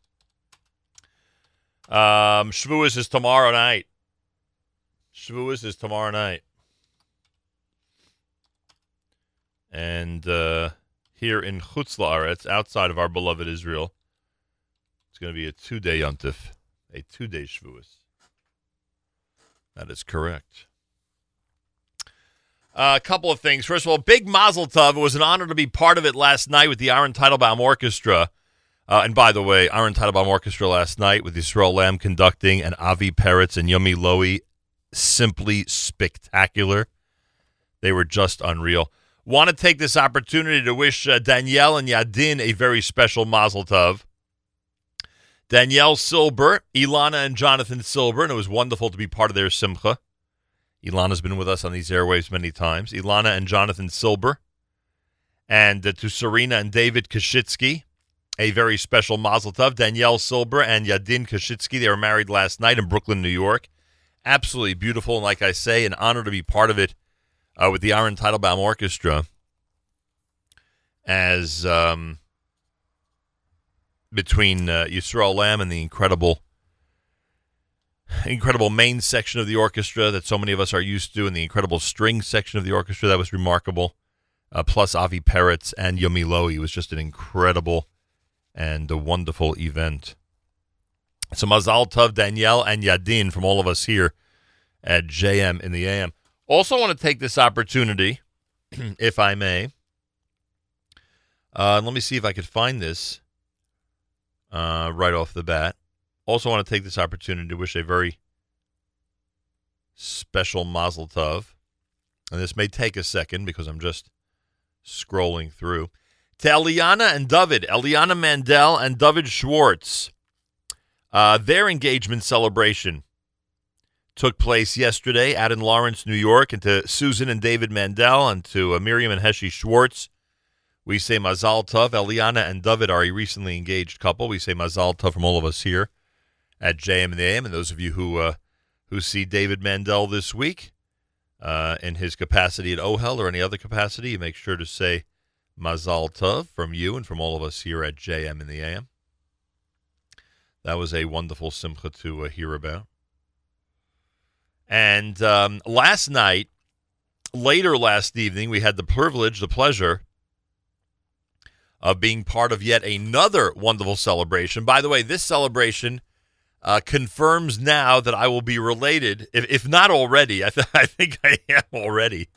Um, Shavuos is tomorrow night. Shavuos is tomorrow night. And uh, here in Chutz La'aretz, outside of our beloved Israel, it's going to be a two-day yontif, a two-day Shavuos. That is correct. Uh, a couple of things. First of all, big Mazel Tov. It was an honor to be part of it last night with the Aaron Teitelbaum Orchestra. Uh, and by the way, Aaron Teitelbaum Orchestra last night with Yisrael Lamm conducting and Avi Peretz and Yumi Lowy, simply spectacular. They were just unreal. Want to take this opportunity to wish uh, Danielle and Yadin a very special Mazel Tov. Danielle Silber, Ilana and Jonathan Silber, and it was wonderful to be part of their simcha. Ilana's been with us on these airwaves many times. Ilana and Jonathan Silber. And uh, to Serena and David Kashitsky, a very special mazel tov. Danielle Silber and Yadin Kashitsky, they were married last night in Brooklyn, New York. Absolutely beautiful. And like I say, an honor to be part of it uh, with the Aaron Teitelbaum Orchestra as um, between uh, Yisrael and the incredible incredible main section of the orchestra that so many of us are used to, and the incredible string section of the orchestra that was remarkable. Uh, plus Avi Peretz and Yomi Lowy was just an incredible and a wonderful event. So Mazal Tov, Danielle, and Yadin from all of us here at JM in the AM. Also, want to take this opportunity, *clears throat* if I may. Uh, let me see if I could find this uh, right off the bat. Also, want to take this opportunity to wish a very special Mazel Tov. And this may take a second because I'm just scrolling through. To Eliana and David, Eliana Mandel and David Schwartz. Uh, their engagement celebration took place yesterday out in Lawrence, New York. And to Susan and David Mandel and to uh, Miriam and Heshi Schwartz, we say Mazal Tov. Eliana and David are a recently engaged couple. We say Mazal Tov from all of us here at JM and the AM. And those of you who uh, who see David Mandel this week, uh, in his capacity at OHEL or any other capacity, make sure to say Mazal Tov from you and from all of us here at JM in the AM. That was a wonderful simcha to uh, hear about. And um, last night, later last evening, we had the privilege, the pleasure of being part of yet another wonderful celebration. By the way, this celebration uh, confirms now that I will be related, if, if not already, I, th- *laughs* I think I am already,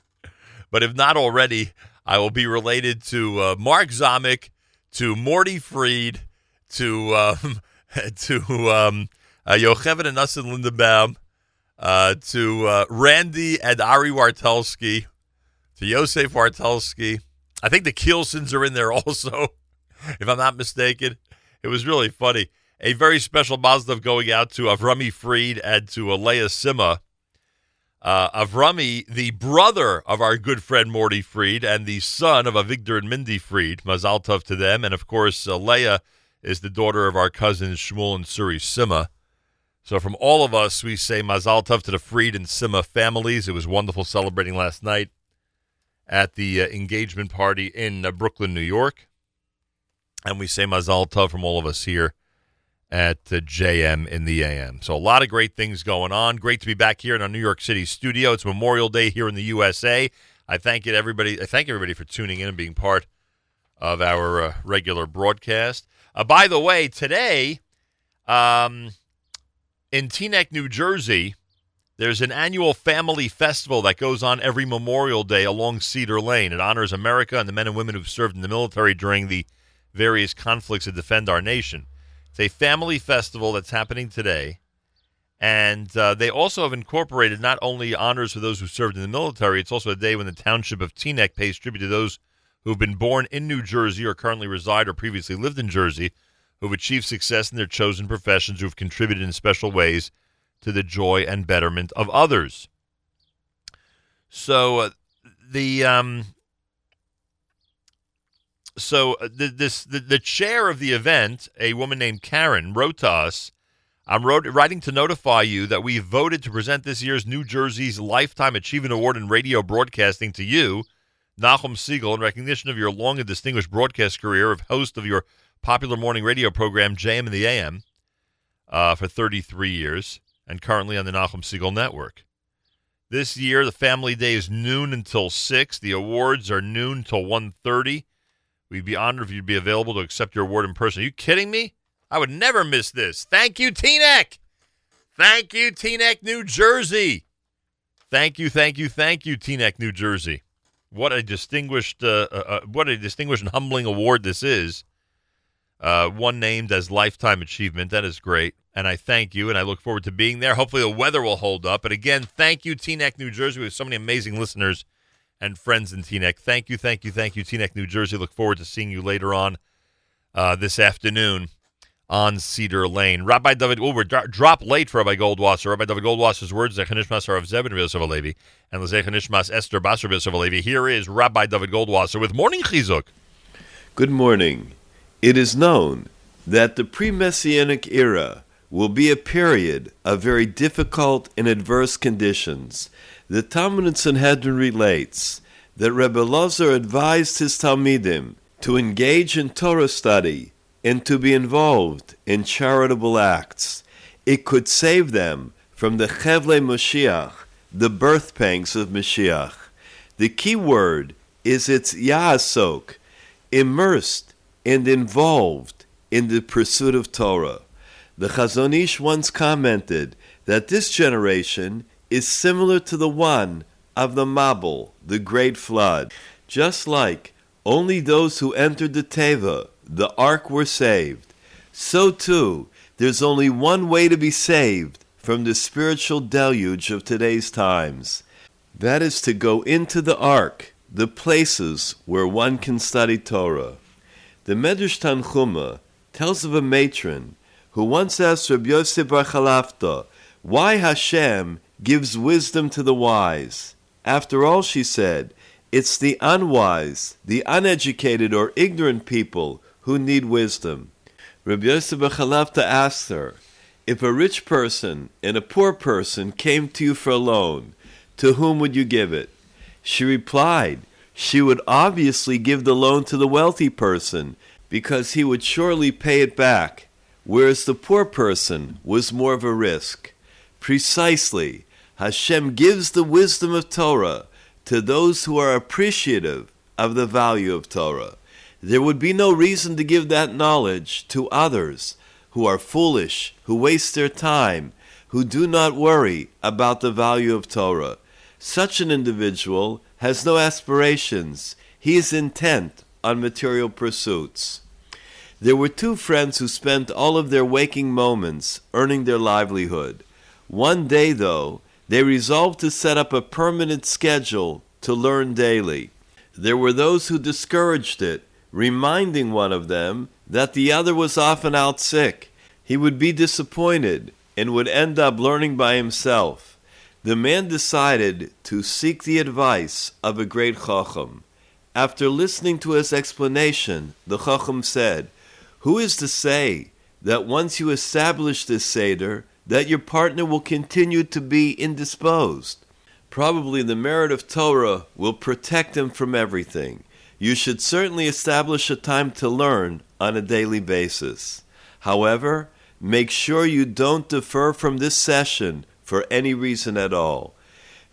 but if not already, I will be related to uh, Mark Zomick, to Morty Freed, to um, *laughs* to um, uh, Yocheved and Nussin Lindenbaum, uh, to uh, Randy and Ari Wartelski, to Yosef Wartelski. I think the Kielsons are in there *laughs* also, if I'm not mistaken. It was really funny. A very special Mazdov going out to Avrami Freed and to Alea Sima. Uh, Avrami, the brother of our good friend Morty Freed and the son of Avigdor and Mindy Freed. Mazal Tov to them. And of course, Leah is the daughter of our cousins Shmuel and Suri Sima. So from all of us, we say Mazal Tov to the Freed and Sima families. It was wonderful celebrating last night at the uh, engagement party in uh, Brooklyn, New York. And we say Mazal Tov from all of us here at uh, JM in the AM. So a lot of great things going on. Great to be back here in our New York City studio. It's Memorial Day here in the USA. I thank it everybody. I thank everybody for tuning in and being part of our uh, regular broadcast. Uh, by the way, today um, in Teaneck, New Jersey, there's an annual family festival that goes on every Memorial Day along Cedar Lane. It honors America and the men and women who've served in the military during the various conflicts that defend our nation. It's a family festival that's happening today. And uh, they also have incorporated not only honors for those who served in the military, it's also a day when the township of Teaneck pays tribute to those who've been born in New Jersey or currently reside or previously lived in Jersey, who've achieved success in their chosen professions, who've contributed in special ways to the joy and betterment of others. So uh, the um, so uh, the, this the, the chair of the event, a woman named Karen, wrote to us. I'm wrote, writing to notify you that we voted to present this year's New Jersey's Lifetime Achievement Award in Radio Broadcasting to you, Nachum Segal, in recognition of your long and distinguished broadcast career of host of your popular morning radio program, JM in the AM, uh, for 33 years, and currently on the Nachum Segal Network. This year, the Family Day is noon until 6. The awards are noon till 1.30. We'd be honored if you'd be available to accept your award in person. Are you kidding me? I would never miss this. Thank you, Teaneck. Thank you, Teaneck, New Jersey. Thank you, thank you, thank you, Teaneck, New Jersey. What a distinguished, uh, uh, uh, what a distinguished and humbling award this is. Uh, one named as lifetime achievement. That is great, and I thank you, and I look forward to being there. Hopefully, the weather will hold up. But again, thank you, Teaneck, New Jersey. We have so many amazing listeners and friends in Teaneck. Thank you, thank you, thank you, Teaneck, New Jersey. Look forward to seeing you later on uh, this afternoon on Cedar Lane. Rabbi David, we're dro- drop late for Rabbi Goldwasser. Rabbi Dovid Goldwasser's words, Zechanishmas of Zebin Alevi, and Zechanishmas Esther Basar Alevi. Here is Rabbi Dovid Goldwasser with Morning Chizuk. Good morning. It is known that the pre Messianic era will be a period of very difficult and adverse conditions. The Talmud in Sanhedrin relates that Rebbe Lozer advised his Talmidim to engage in Torah study and to be involved in charitable acts. It could save them from the Chevle Moshiach, the birth pangs of Mashiach. The key word is its Ya'asok, immersed and involved in the pursuit of Torah. The Chazon Ish once commented that this generation is similar to the one of the Mabul, the great flood. Just like only those who entered the Teva, the ark, were saved, so too there's only one way to be saved from the spiritual deluge of today's times. That is to go into the ark, the places where one can study Torah. The Medrash Tanchuma tells of a matron who once asked Rabbi Yosef Bar Chalafta why Hashem gives wisdom to the wise. After all, she said, it's the unwise, the uneducated or ignorant people who need wisdom. Rabbi Yosef Bar Chalafta asked her, if a rich person and a poor person came to you for a loan, to whom would you give it? She replied, she would obviously give the loan to the wealthy person because he would surely pay it back, whereas the poor person was more of a risk. Precisely, Hashem gives the wisdom of Torah to those who are appreciative of the value of Torah. There would be no reason to give that knowledge to others who are foolish, who waste their time, who do not worry about the value of Torah. Such an individual has no aspirations. He is intent on material pursuits. There were two friends who spent all of their waking moments earning their livelihood. One day, though, they resolved to set up a permanent schedule to learn daily. There were those who discouraged it, reminding one of them that the other was often out sick. He would be disappointed and would end up learning by himself. The man decided to seek the advice of a great Chacham. After listening to his explanation, the Chacham said, Who is to say that once you establish this Seder, that your partner will continue to be indisposed? Probably the merit of Torah will protect him from everything. You should certainly establish a time to learn on a daily basis. However, make sure you don't defer from this session for any reason at all.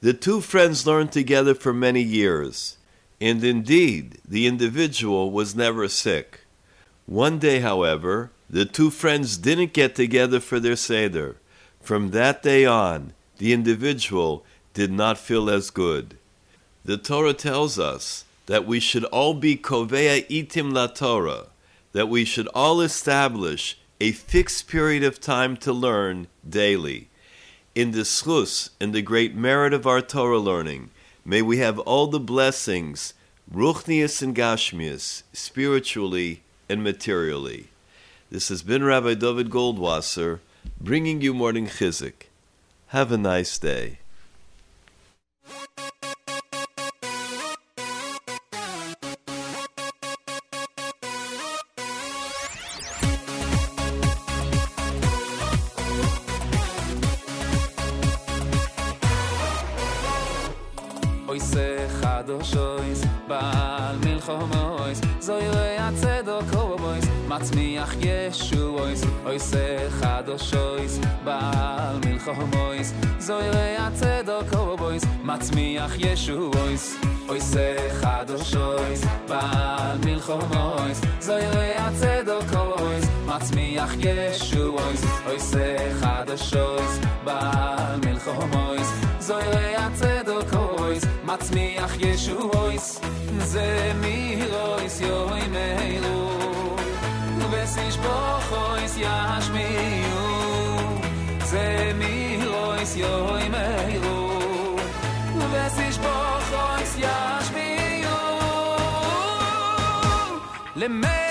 The two friends learned together for many years, and indeed, the individual was never sick. One day, however, the two friends didn't get together for their Seder. From that day on, the individual did not feel as good. The Torah tells us that we should all be kovea itim la Torah, that we should all establish a fixed period of time to learn daily. In the schus and the great merit of our Torah learning, may we have all the blessings, ruchnius and gashmius, spiritually and materially. This has been Rabbi Dovid Goldwasser bringing you morning Chizuk. Have a nice day. ois echad oshois Baal milchom ois Zoire atzedok obois Matzmiach yeshu ois Ois echad oshois Baal milchom ois Zoire atzedok ois Matzmiach yeshu ois Ois echad oshois Baal milchom ois Zoire atzedok ois Matzmiach yeshu ois Ze mihirois yoi meiru יוי מהירו, וסיש בוכויס ישמיעו, זה מירויס יוי מהירו, וסיש בוכויס ישמיעו, למלך,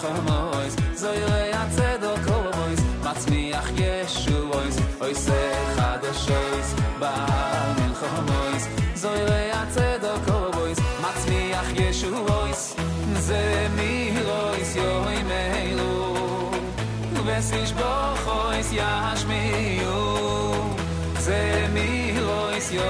khamois so yo ya tsedo kovois mats mi akh yeshu vois oy se khad shois ba mil khamois so yo ya tsedo kovois mats mi akh yeshu vois ze mi rois yo imelo ves ich bo khois yashmi yo ze mi rois yo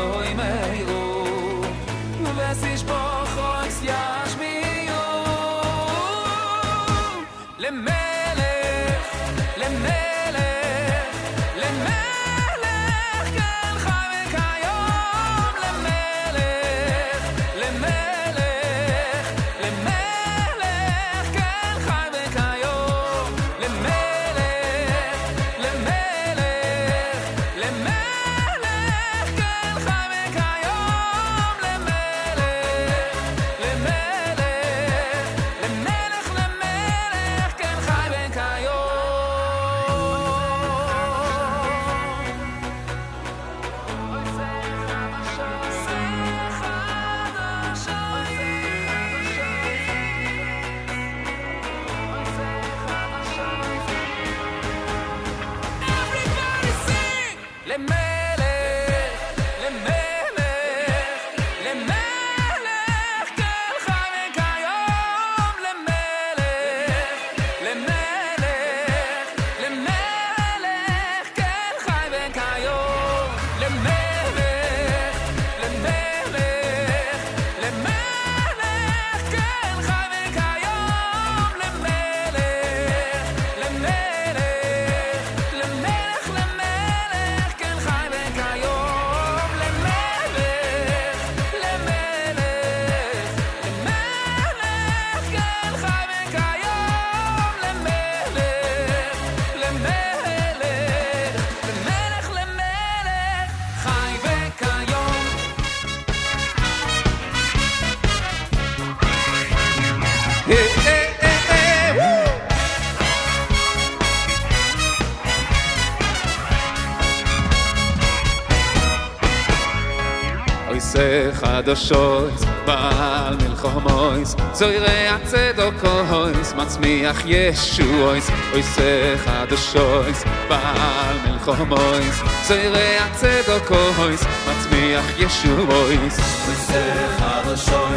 חדשות, בעל מלחומויס, זוירי הצדוקויס, מצמיח ישועויס, זה חדשות, בעל מלחומויס, זוירי הצדוקויס, מצמיח ישועויס. זה חדשות,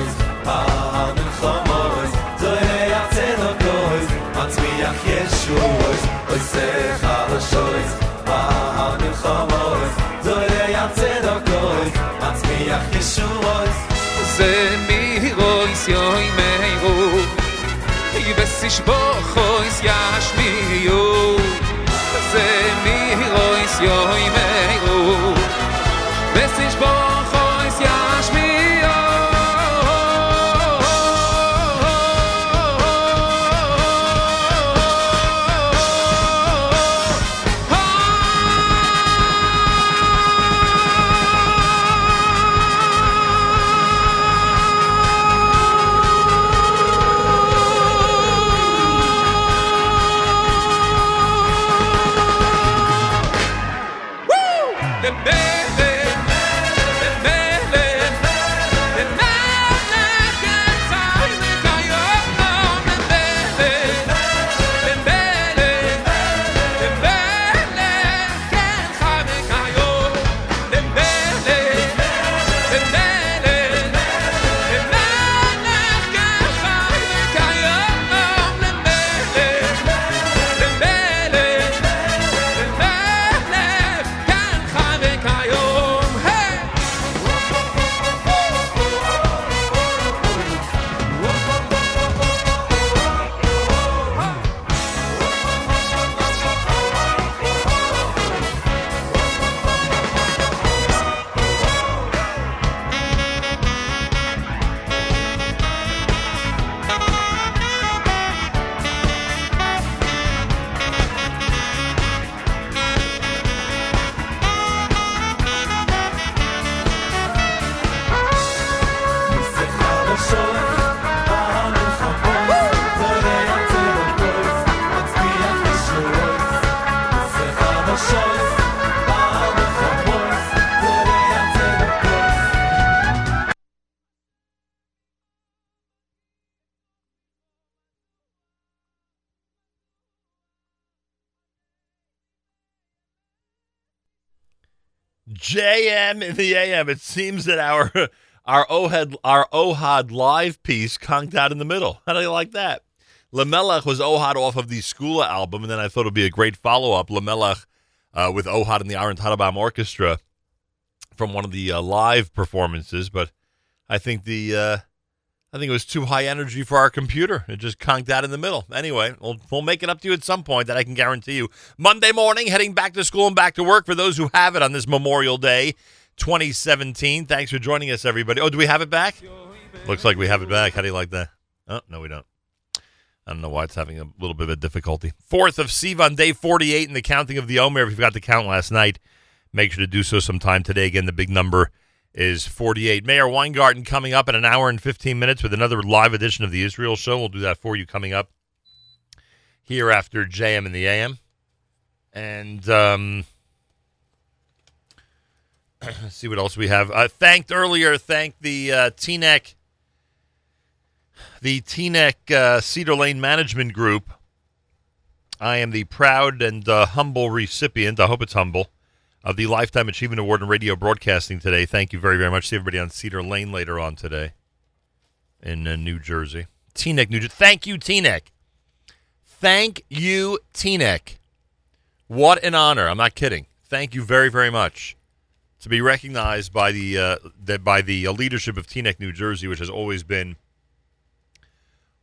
בעל מלחומויס, זוהי הצדוקויס, מצמיח ישועויס. אוי זה מירויס יוי מיירו, יבסיש בוכויס ישמיעו. In the AM. It seems that our *laughs* our Ohad our Ohad live piece conked out in the middle. How do you like that? Lamelech was Ohad off of the Skula album, and then I thought it'd be a great follow up. Lamelech uh, with Ohad and the Aaron Tarabam Orchestra from one of the uh, live performances, but I think the uh, I think it was too high energy for our computer. It just conked out in the middle. Anyway, we'll, we'll make it up to you at some point. That I can guarantee you. Monday morning, heading back to school and back to work for those who have it on this Memorial Day, 2017. Thanks for joining us, everybody. Oh, do we have it back? Looks like we have it back. How do you like that? Oh, no, we don't. I don't know why it's having a little bit of a difficulty. Fourth of Sivan, day 48 in the counting of the Omer. If you forgot to count last night, make sure to do so sometime today. Again, the big number is 48. Meir Weingarten coming up in an hour and 15 minutes with another live edition of the Israel Show. We'll do that for you coming up here after JM and the AM. And um, *clears throat* see what else we have. Uh, thanked earlier, thanked the uh, Teaneck, the Teaneck uh, Cedar Lane Management Group. I am the proud and uh, humble recipient. I hope it's humble of the Lifetime Achievement Award in Radio Broadcasting today. Thank you very, very much. See everybody on Cedar Lane later on today in uh, New Jersey. Teaneck, New Jersey. Thank you, Teaneck. Thank you, Teaneck. What an honor. I'm not kidding. Thank you very, very much to be recognized by the uh, that by the leadership of Teaneck, New Jersey, which has always been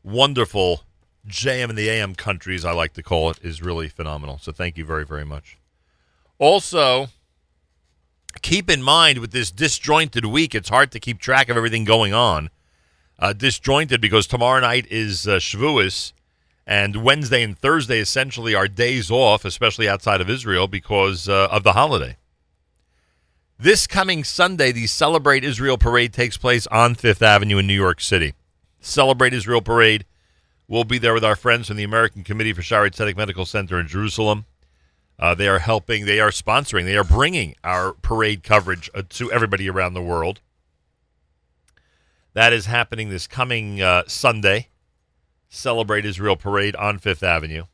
wonderful. JM and the AM countries, I like to call it, is really phenomenal. So thank you very, very much. Also, keep in mind with this disjointed week, it's hard to keep track of everything going on. Uh, disjointed because tomorrow night is uh, Shavuos, and Wednesday and Thursday essentially are days off, especially outside of Israel, because uh, of the holiday. This coming Sunday, the Celebrate Israel Parade takes place on Fifth Avenue in New York City. Celebrate Israel Parade. We'll be there with our friends from the American Committee for Shaare Zedek Medical Center in Jerusalem. Uh, they are helping, they are sponsoring, they are bringing our parade coverage uh, to everybody around the world. That is happening this coming uh, Sunday. Celebrate Israel Parade on Fifth Avenue.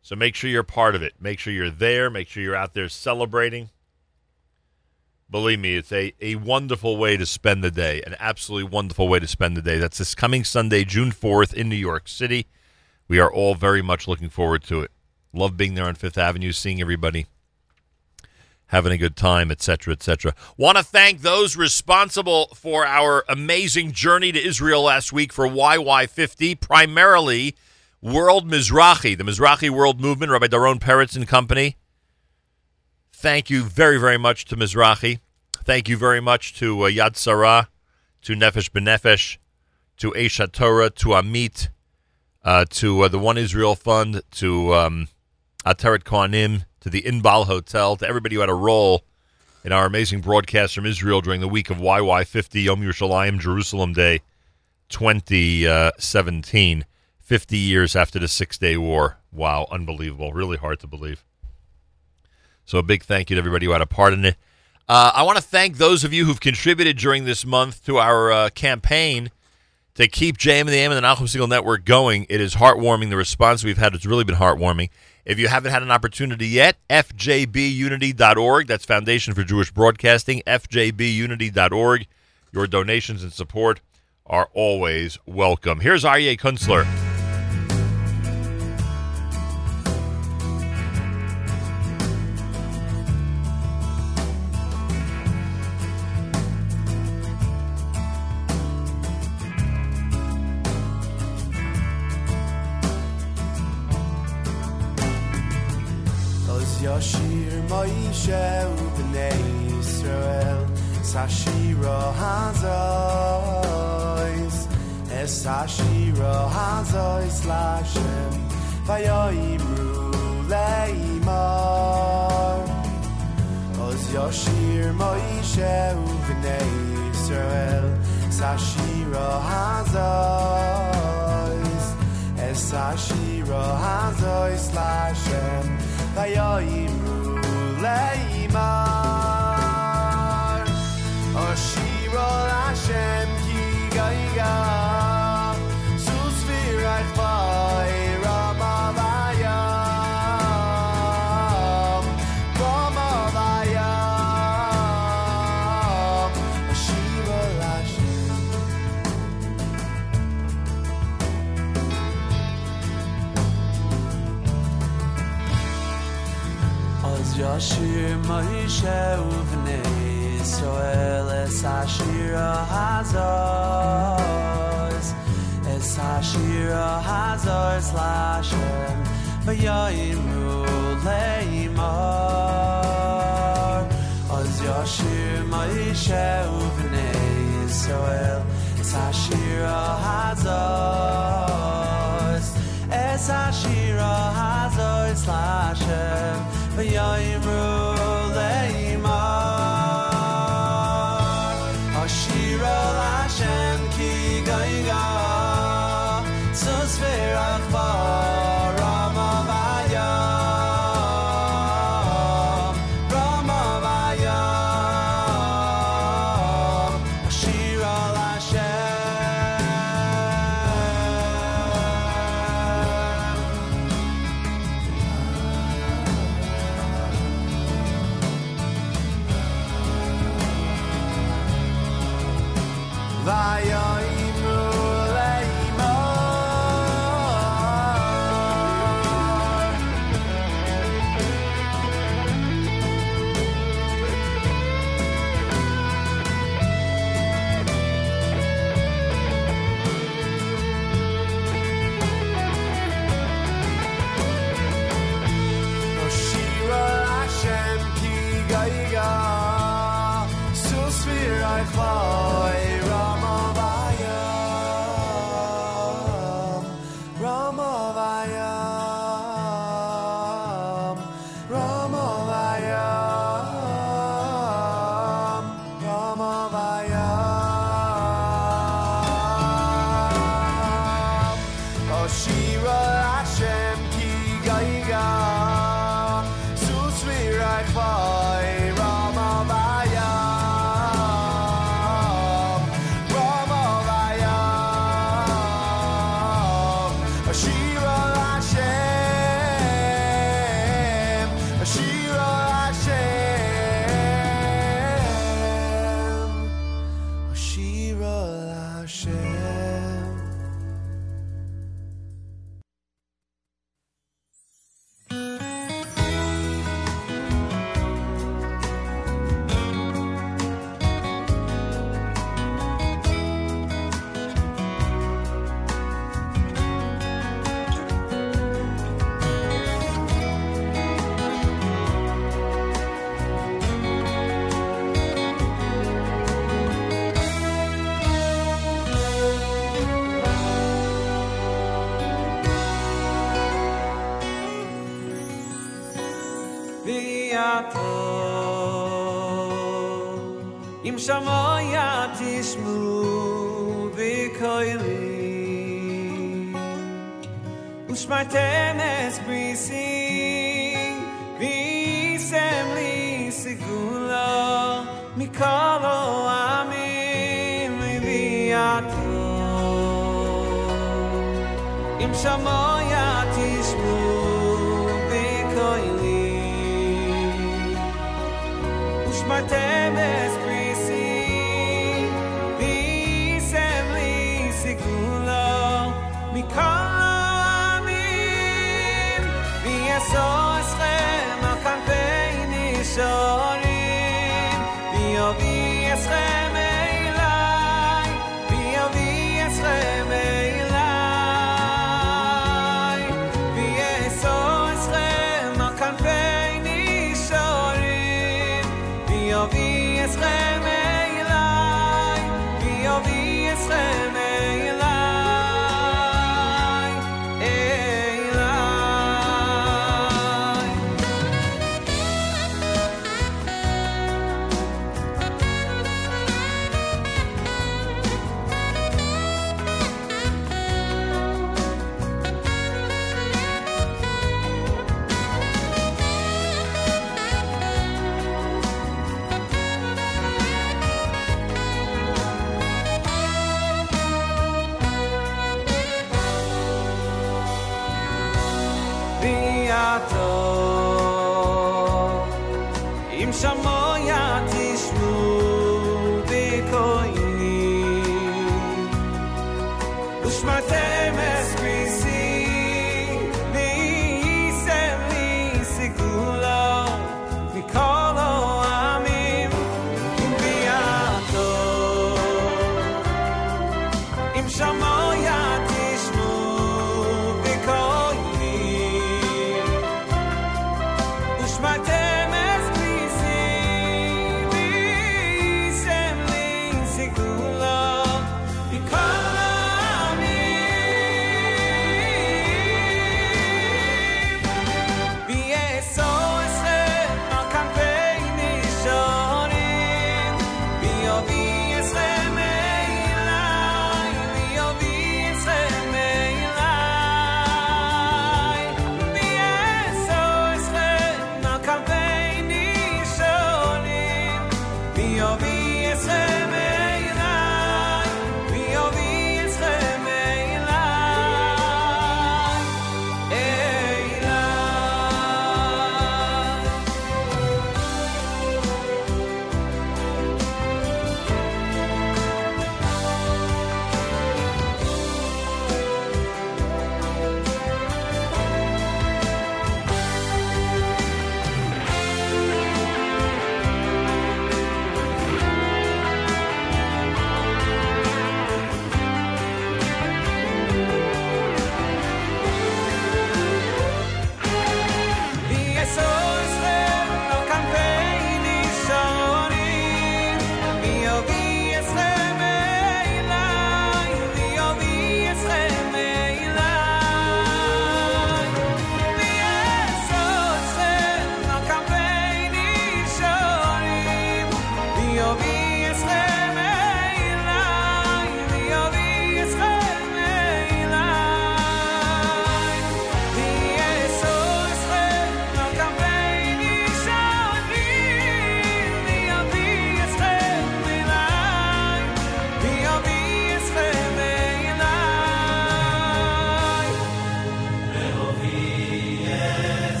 So make sure you're part of it. Make sure you're there. Make sure you're out there celebrating. Believe me, it's a, a wonderful way to spend the day, an absolutely wonderful way to spend the day. That's this coming Sunday, June 4th in New York City. We are all very much looking forward to it. Love being there on Fifth Avenue, seeing everybody, having a good time, etc., etc. Want to thank those responsible for our amazing journey to Israel last week for YY50, primarily World Mizrahi, the Mizrahi World Movement, Rabbi Doron Perez and Company. Thank you very, very much to Mizrahi. Thank you very much to uh, Yad Sarah, to Nefesh B'Nefesh, to Aish HaTorah, to Amit, uh, to uh, the One Israel Fund, to um, Ateret Cohanim, to the Inbal Hotel, to everybody who had a role in our amazing broadcast from Israel during the week of YY50 Yom Yerushalayim Jerusalem Day 2017, 50 years after the Six Day War. Wow, unbelievable. Really hard to believe. So a big thank you to everybody who had a part in it. Uh, I want to thank those of you who've contributed during this month to our uh, campaign to keep JM and the AM and the Nachum Segal Network going. It is heartwarming. The response we've had has really been heartwarming. If you haven't had an opportunity yet, fjbunity.org. That's Foundation for Jewish Broadcasting, fjbunity.org. Your donations and support are always welcome. Here's Aryeh Kunstler. Yashir Moishe Ubnei Yisrael Sashira Hazois Es Sashira Hazois Lashem Vayoimru Leimar Oz Yashir Moishe Ubnei Yisrael Sashira Hazois Es Ashira Hazois Lashem Vayoimru Leimar Ashira Lashem Ki Oz Yashir Moshe Uvnei Yisrael Es Ashira Hazos Es Ashira Hazos Lashem V'yayimru Leimar Oz Yashir Moshe Uvnei Yisrael Es Ashira Hazos Es Lashem V'yayimru Leimar some more.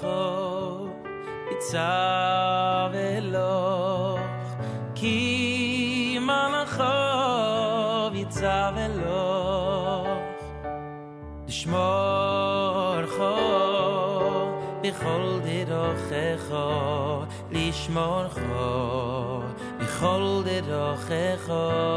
malacho itzav eloch ki malacho itzav eloch לשמור חו בכל דרכך לשמור חו בכל דרכך כי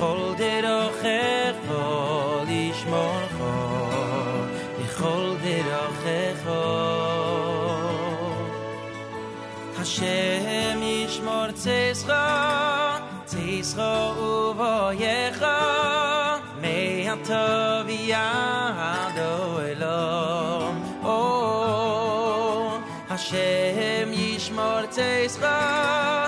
בכל דרכך לשמור חו בכל דרכך השם ישמור צסך צסך ובויך מהטוב ידו אלום או השם ישמור צסך צסך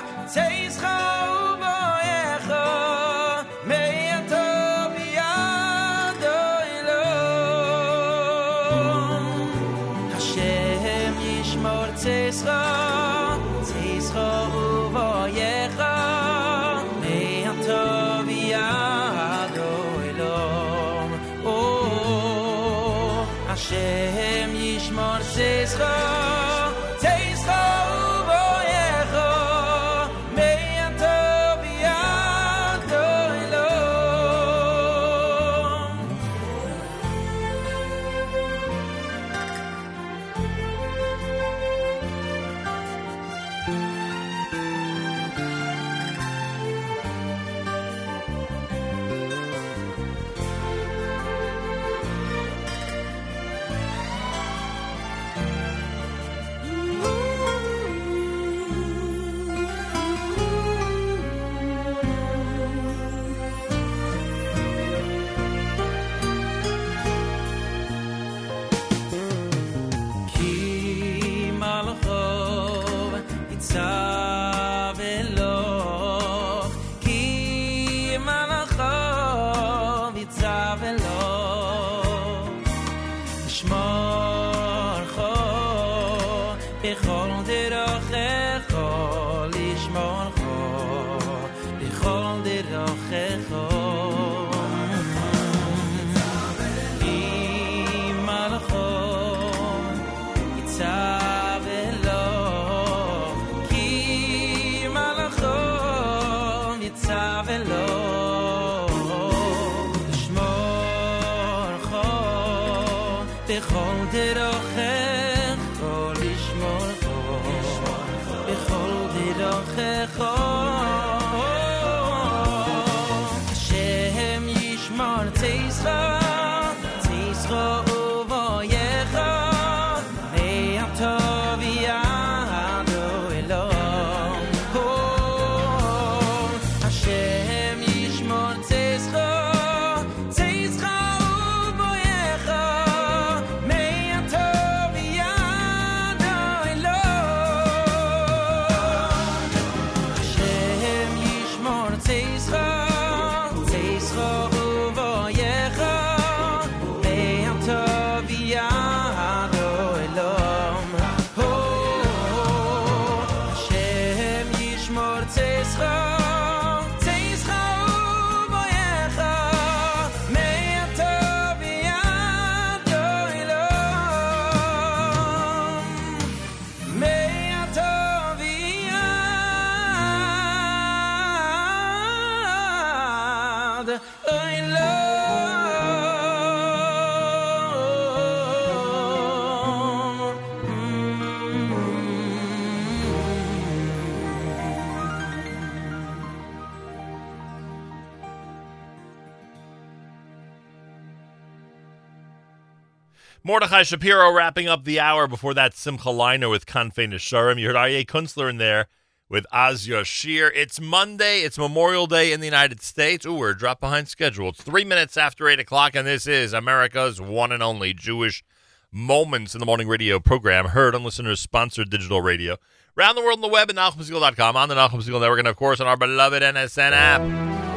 Mordechai Shapiro wrapping up the hour before that Simcha Leiner with Kanfei Nesharim. You heard Aryeh Kunstler in there with Az Yashir. It's Monday. It's Memorial Day in the United States. Ooh, we're a drop behind schedule. It's three minutes after 8 o'clock, and this is America's one and only Jewish Moments in the Morning radio program, heard on listeners-sponsored digital radio. Around the world on the web at NachumSegal.com, on the Segal Network, and, of course, on our beloved NSN app.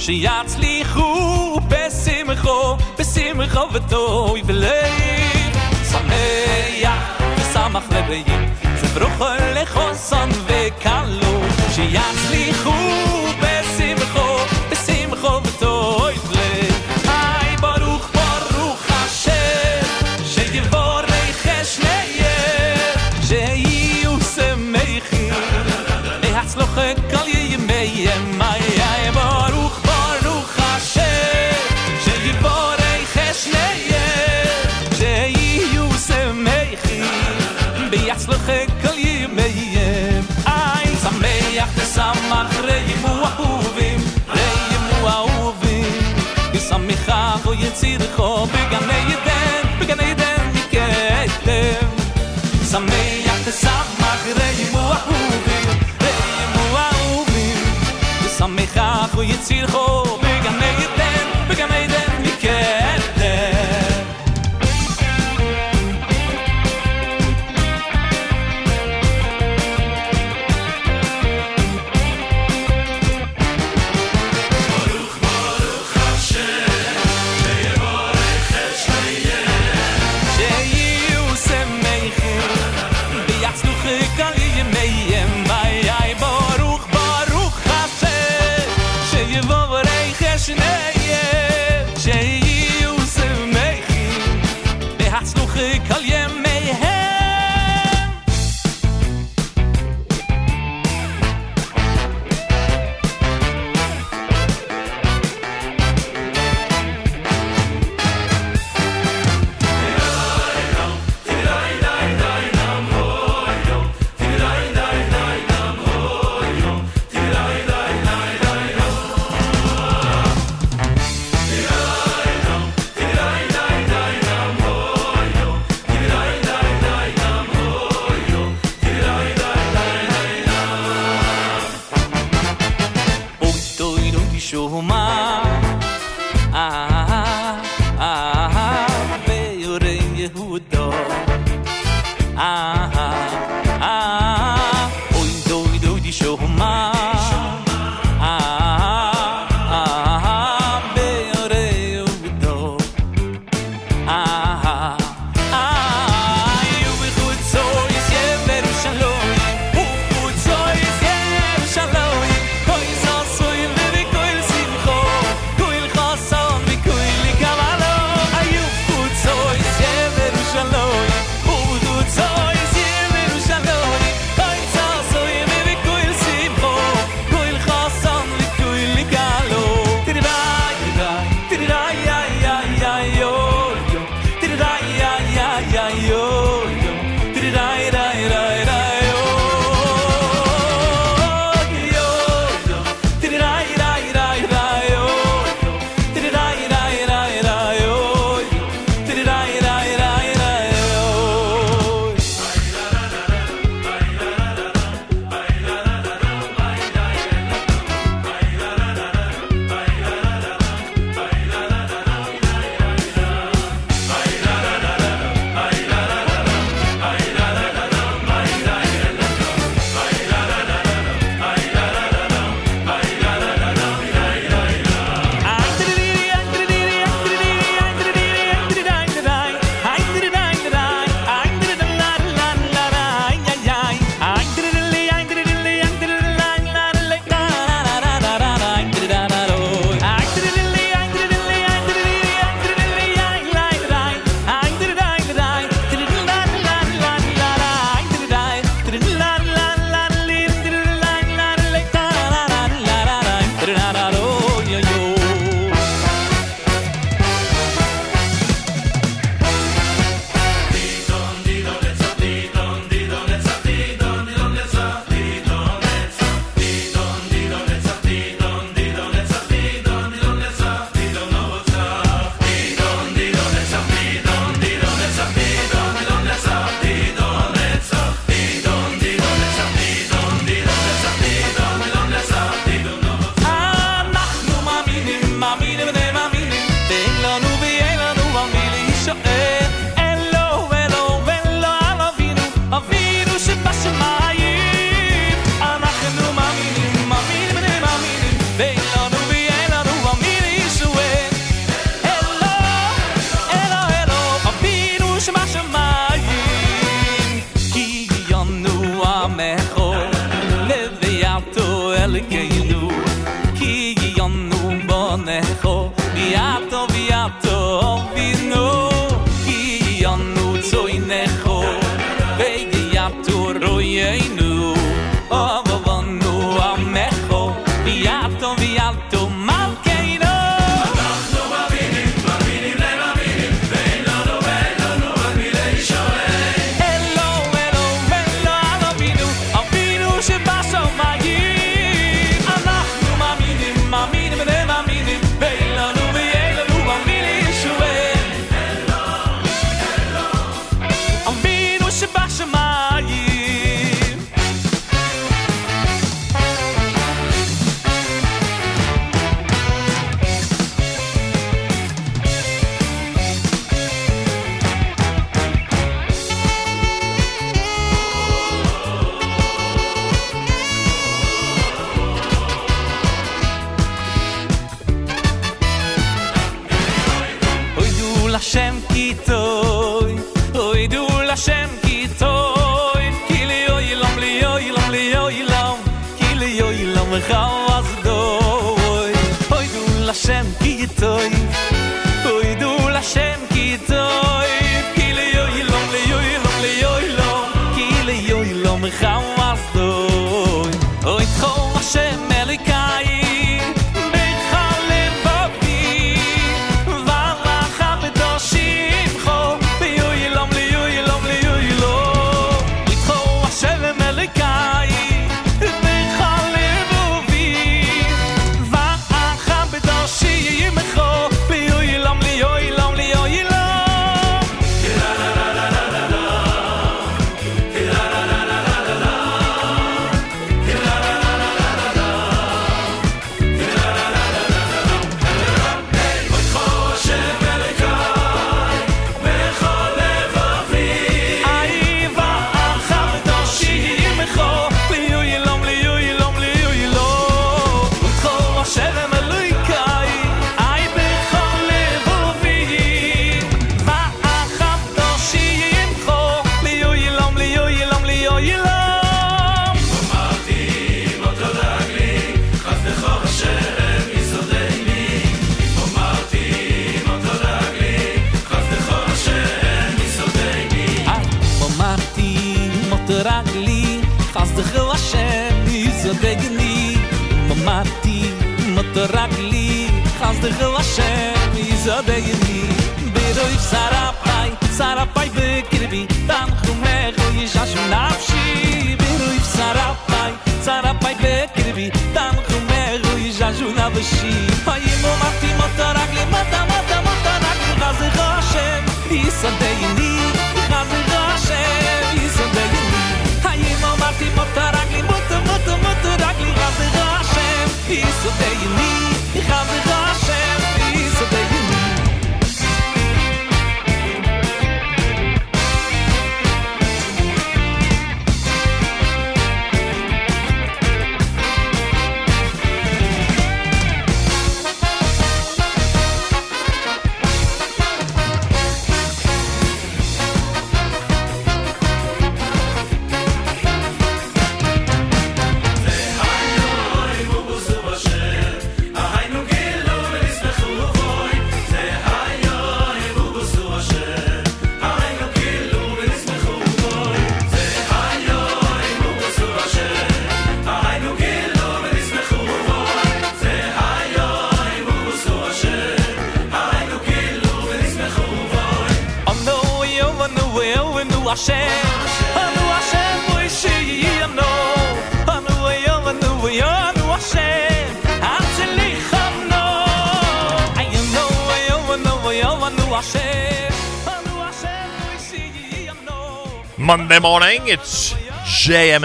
שיאַץ לי חו בסים חו בסים חו ותוי בליי סמעיה צו מחלבי צברוך לכוסה biganay den biganay den mi get dem samay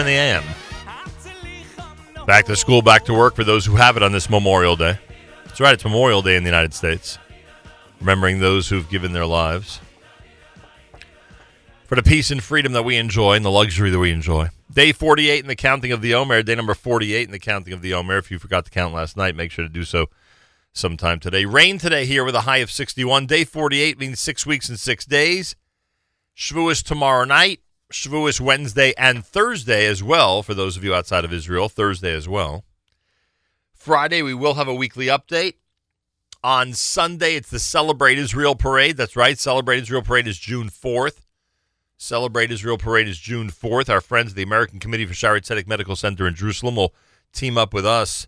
a.m. in the a.m. Back to school, back to work for those who have it on this Memorial Day. That's right, it's Memorial Day in the United States, remembering those who've given their lives for the peace and freedom that we enjoy and the luxury that we enjoy. Day 48 in the counting of the Omer, day number 48 in the counting of the Omer. If you forgot to count last night, make sure to do so sometime today. Rain today here with a high of 61. Day 48 means six weeks and six days. Shavuos tomorrow night. Shavuos Wednesday and Thursday as well, for those of you outside of Israel, Thursday as well. Friday, we will have a weekly update. On Sunday, it's the Celebrate Israel Parade. That's right. Celebrate Israel Parade is June 4th. Celebrate Israel Parade is June 4th. Our friends at the American Committee for Shaare Zedek Medical Center in Jerusalem will team up with us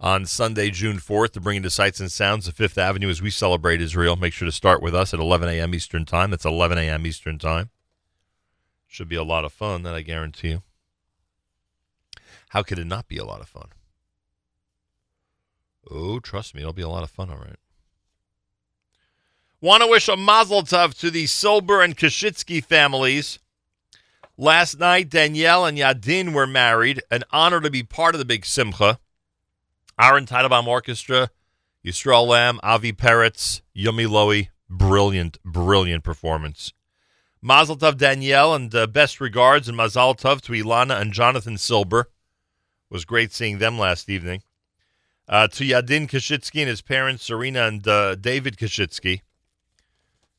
on Sunday, June 4th, to bring you to Sights and Sounds of Fifth Avenue as we celebrate Israel. Make sure to start with us at 11 a.m. Eastern Time. That's 11 a.m. Eastern Time. Should be a lot of fun, that I guarantee you. How could it not be a lot of fun? Oh, trust me, it'll be a lot of fun, all right. Want to wish a mazel tov to the Silber and Kashitsky families. Last night, Danielle and Yadin were married. An honor to be part of the big simcha. Aaron Teitelbaum Orchestra, Yisrael Lamm, Avi Peretz, Yumi Lowy. Brilliant, brilliant performance. Mazel tov, Danielle, and uh, best regards and mazel tov to Ilana and Jonathan Silber. was great seeing them last evening. Uh, to Yadin Kashitsky and his parents, Serena and uh, David Kashitsky.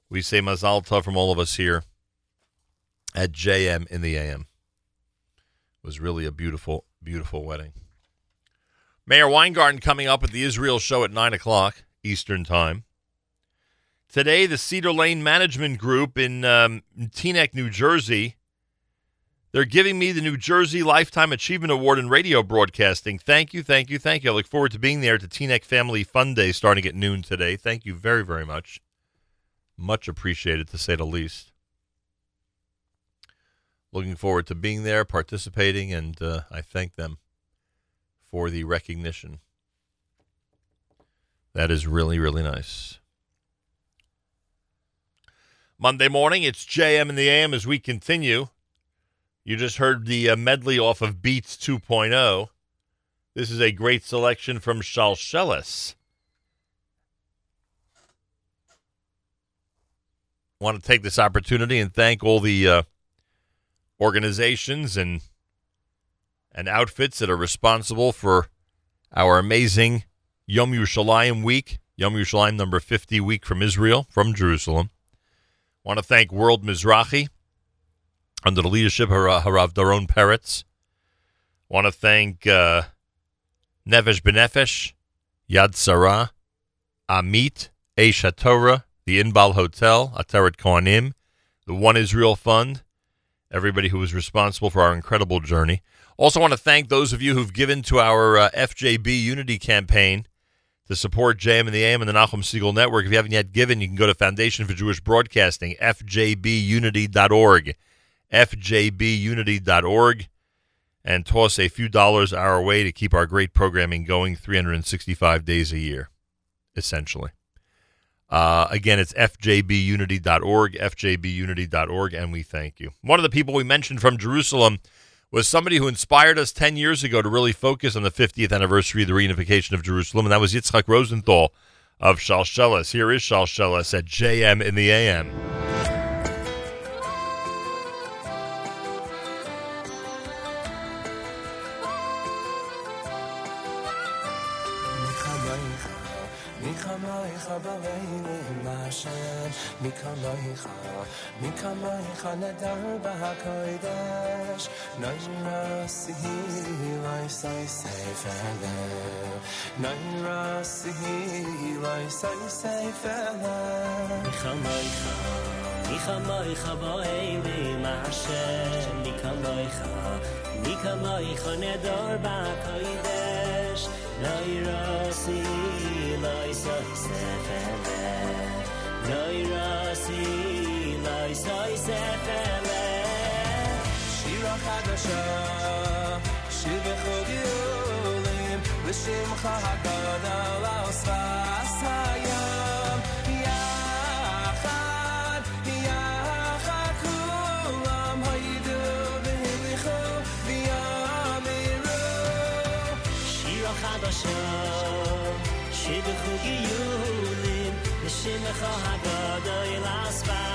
We say Mazal Tov from all of us here at JM in the AM. It was really a beautiful, beautiful wedding. Meir Weingarten coming up at the Israel show at 9 o'clock Eastern Time. Today, the Cedar Lane Management Group in um, Teaneck, New Jersey, they're giving me the New Jersey Lifetime Achievement Award in radio broadcasting. Thank you, thank you, thank you. I look forward to being there at the Teaneck Family Fun Day starting at noon today. Thank you very, very much. Much appreciated, to say the least. Looking forward to being there, participating, and uh, I thank them for the recognition. That is really, really nice. Monday morning, it's JM in the AM as we continue. You just heard the uh, medley off of Beats 2.0. This is a great selection from Shalshelis. Want to take this opportunity and thank all the uh, organizations and and outfits that are responsible for our amazing Yom Yerushalayim week, Yom Yerushalayim number 50 week from Israel, from Jerusalem. Want to thank World Mizrachi under the leadership of Harav Doron Perez. Want to thank uh, Nefesh B'Nefesh, Yad Sarah, Amit, Aish HaTorah, the Inbal Hotel, Ateret Cohanim, the One Israel Fund, everybody who was responsible for our incredible journey. Also, want to thank those of you who've given to our uh, FJB Unity campaign to support JM and the AM and the Nachum Segal Network. If you haven't yet given, you can go to Foundation for Jewish Broadcasting, fjbunity.org, fjbunity.org, and toss a few dollars our way to keep our great programming going 365 days a year, essentially. Uh, again, it's fjbunity.org, fjbunity.org, and we thank you. One of the people we mentioned from Jerusalem was somebody who inspired us 10 years ago to really focus on the 50th anniversary of the reunification of Jerusalem, and that was Yitzhak Rosenthal of Shalshelis. Here is Shalshelis at JM in the AM. Mikamaycha nedar b'hakodesh Naira sihi lai sai sefele Naira sihi lai sai sefele Mikamaycha Mikamaycha ba'eli ma'ashem Mikamaycha Mikamaycha nedar b'hakodesh Naira sihi lai sai sefele Nairasi, Laisai Sefele. Shira Chadasha Shir Bechol Yolim L'Shimcha HaGadol Al-Sfas Hayam Yachad, Yachad Kulam Hayidu V'hilichu V'yamiru Shira Chadasha Shir Bechol Yolim L'Shimcha HaGadol Al-Sfas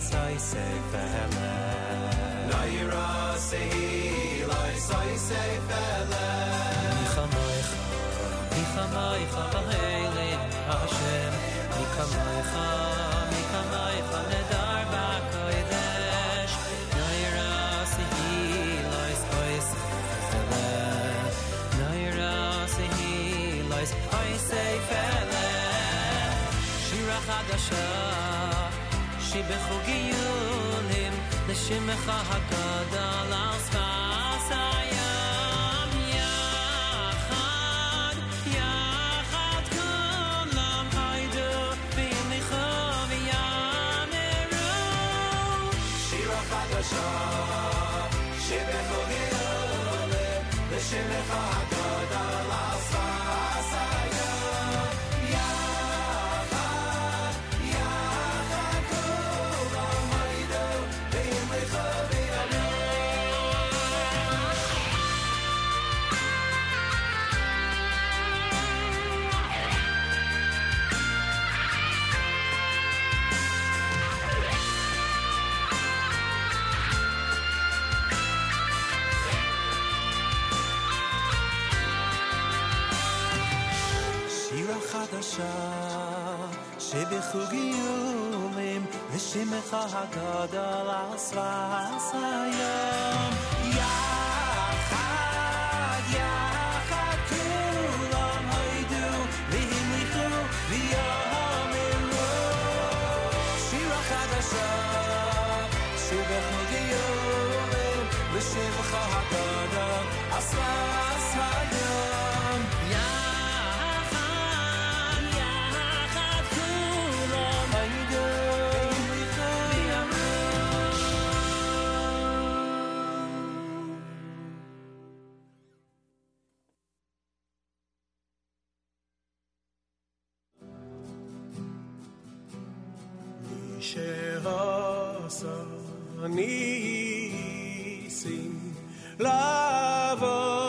say sefelem Naira sehi lai say sefelem Nichamaycha Nichamaycha vahelim Hashem. Nichamaycha Nichamaycha nedar bakoidesh Naira sehi lai say sefelem Naira sehi lai say sefelem Shira chadasha חדשה שבחוגיות לשמך הגדל על שפת הים יחד, יחד כולם היידו והמליכו ויאמרו שירה חדשה שבחוגיות לשמך הגדל שבחוג איומים ושמך הגדול עשרה היום יחד יחד כולם הוידו והמליכו ויאמרו שיר החדשה שבחוג איומים ושמך הגדול עשרה amazing love.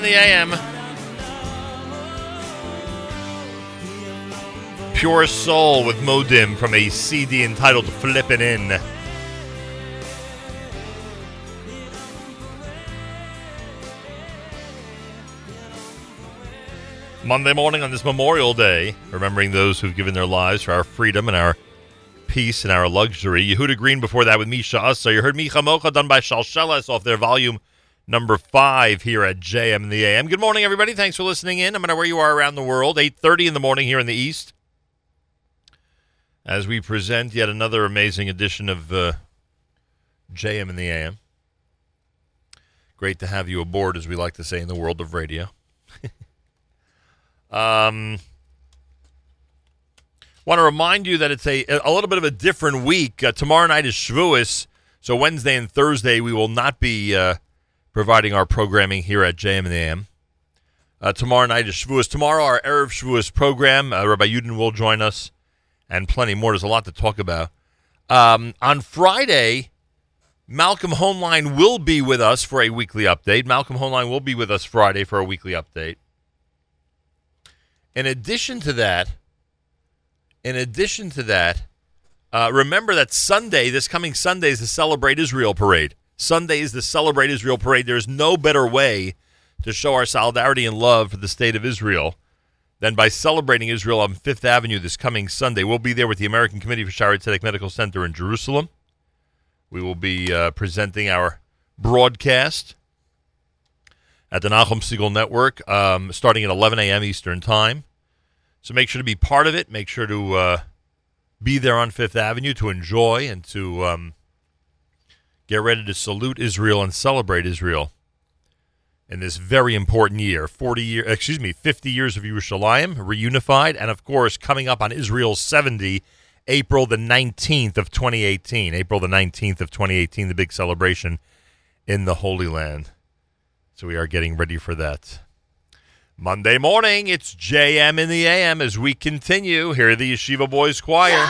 In the AM. Pure Soul with Modim from a CD entitled Flippin' In. Monday morning on this Memorial Day, remembering those who've given their lives for our freedom and our peace and our luxury. Yehuda Green before that with Misha So You heard Micha Mocha done by Shalsheles off their volume number five here at JM the AM. Good morning, everybody. Thanks for listening in. No matter where you are around the world, 8.30 in the morning here in the East. As we present yet another amazing edition of uh, JM in the AM. Great to have you aboard, as we like to say in the world of radio. *laughs* um, want to remind you that it's a a little bit of a different week. Uh, tomorrow night is Shavuos, so Wednesday and Thursday we will not be uh, providing our programming here at JM and AM. Uh, tomorrow night is Shavuos. Tomorrow our Erev Shavuos program. Uh, Rabbi Yudin will join us, and plenty more. There's a lot to talk about. Um, on Friday, Malcolm Hoenlein will be with us for a weekly update. Malcolm Hoenlein will be with us Friday for a weekly update. In addition to that, in addition to that, uh, remember that Sunday, this coming Sunday, is the Celebrate Israel Parade. Sunday is the Celebrate Israel Parade. There's no better way to show our solidarity and love for the state of Israel than by celebrating Israel on Fifth Avenue this coming Sunday. We'll be there with the American Committee for Shaare Zedek Medical Center in Jerusalem. We will be uh, presenting our broadcast at the Nachum Segal Network um, starting at 11 a.m. Eastern Time. So make sure to be part of it. Make sure to uh, be there on Fifth Avenue to enjoy and to um, get ready to salute Israel and celebrate Israel in this very important year. 40 year, excuse me, 50 years of Yerushalayim reunified, and of course coming up on Israel's 70, April the 19th of 2018. April the 19th of 2018, the big celebration in the Holy Land. So we are getting ready for that. Monday morning, it's JM in the AM as we continue. Here the Yeshiva Boys Choir.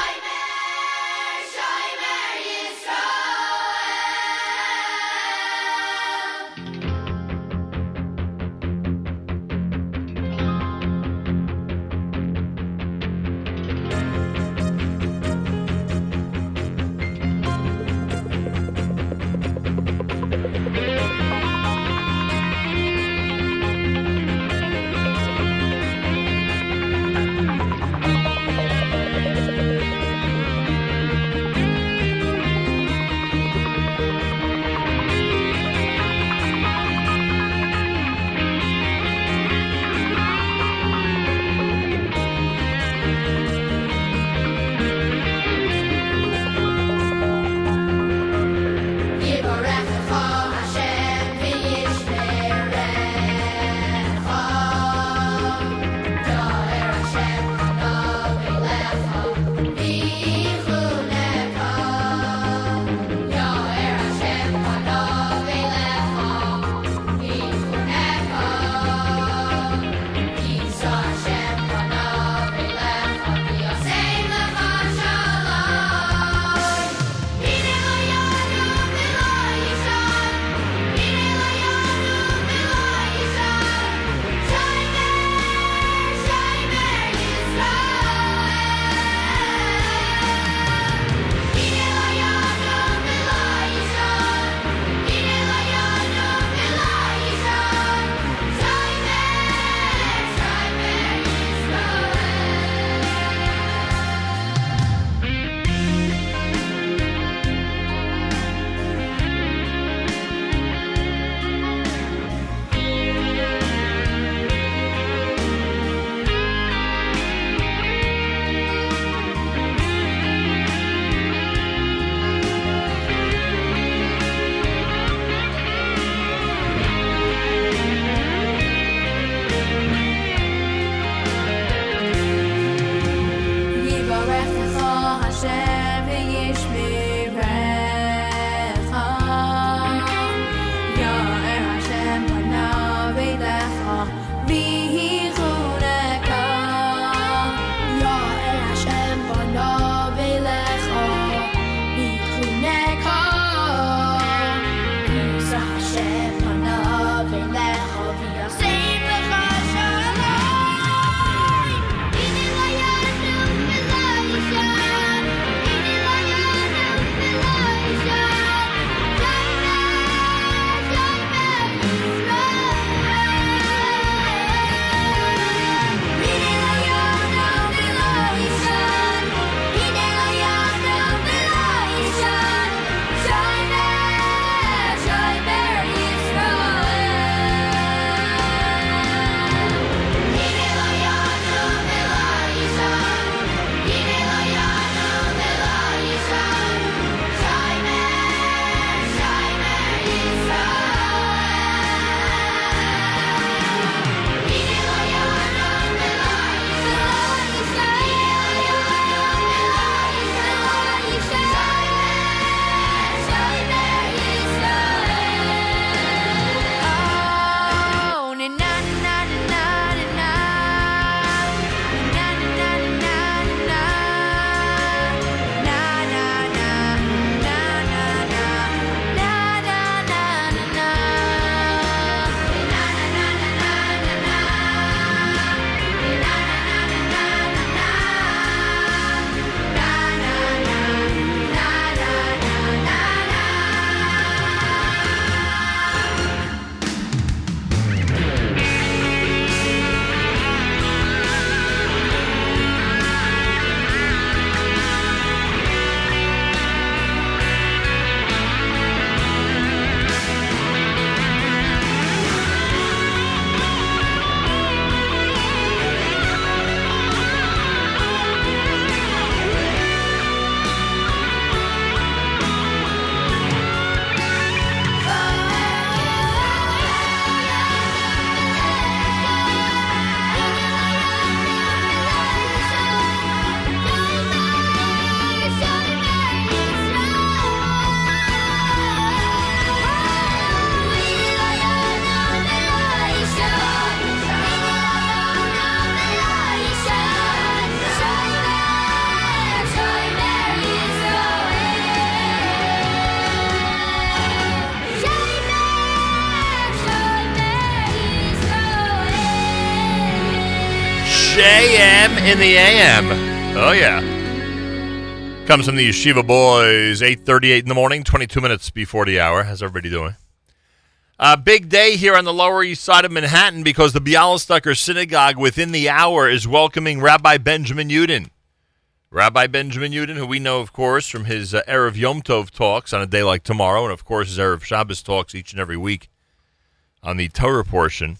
In the AM. Oh yeah. Comes from the Yeshiva Boys, 8.38 in the morning, 22 minutes before the hour. How's everybody doing? A big day here on the Lower East Side of Manhattan because the Bialystoker Synagogue within the hour is welcoming Rabbi Benjamin Yudin. Rabbi Benjamin Yudin, who we know, of course, from his uh, Erev Yom Tov talks on a day like tomorrow, and of course his Erev Shabbos talks each and every week on the Torah portion.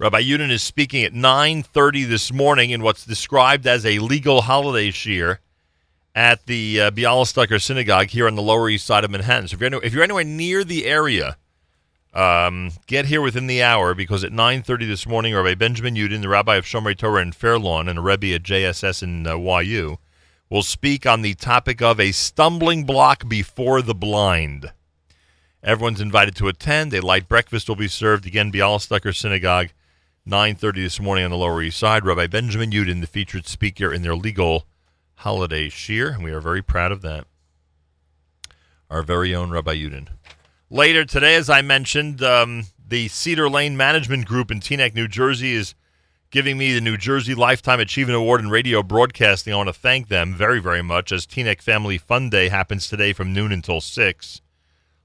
Rabbi Yudin is speaking at 9.30 this morning in what's described as a legal holiday shiur at the uh, Bialystoker Synagogue here on the Lower East Side of Manhattan. So if you're, any- if you're anywhere near the area, um, get here within the hour because at 9.30 this morning, Rabbi Benjamin Yudin, the rabbi of Shomrei Torah in Fairlawn and a rebbe at JSS in uh, YU, will speak on the topic of a stumbling block before the blind. Everyone's invited to attend. A light breakfast will be served. Again, Bialystoker Synagogue, 9.30 this morning on the Lower East Side. Rabbi Benjamin Yudin, the featured speaker in their legal holiday shiur, and we are very proud of that. Our very own Rabbi Yudin. Later today, as I mentioned, um, the Cedar Lane Management Group in Teaneck, New Jersey, is giving me the New Jersey Lifetime Achievement Award in Radio Broadcasting. I want to thank them very, very much as Teaneck Family Fun Day happens today from noon until 6.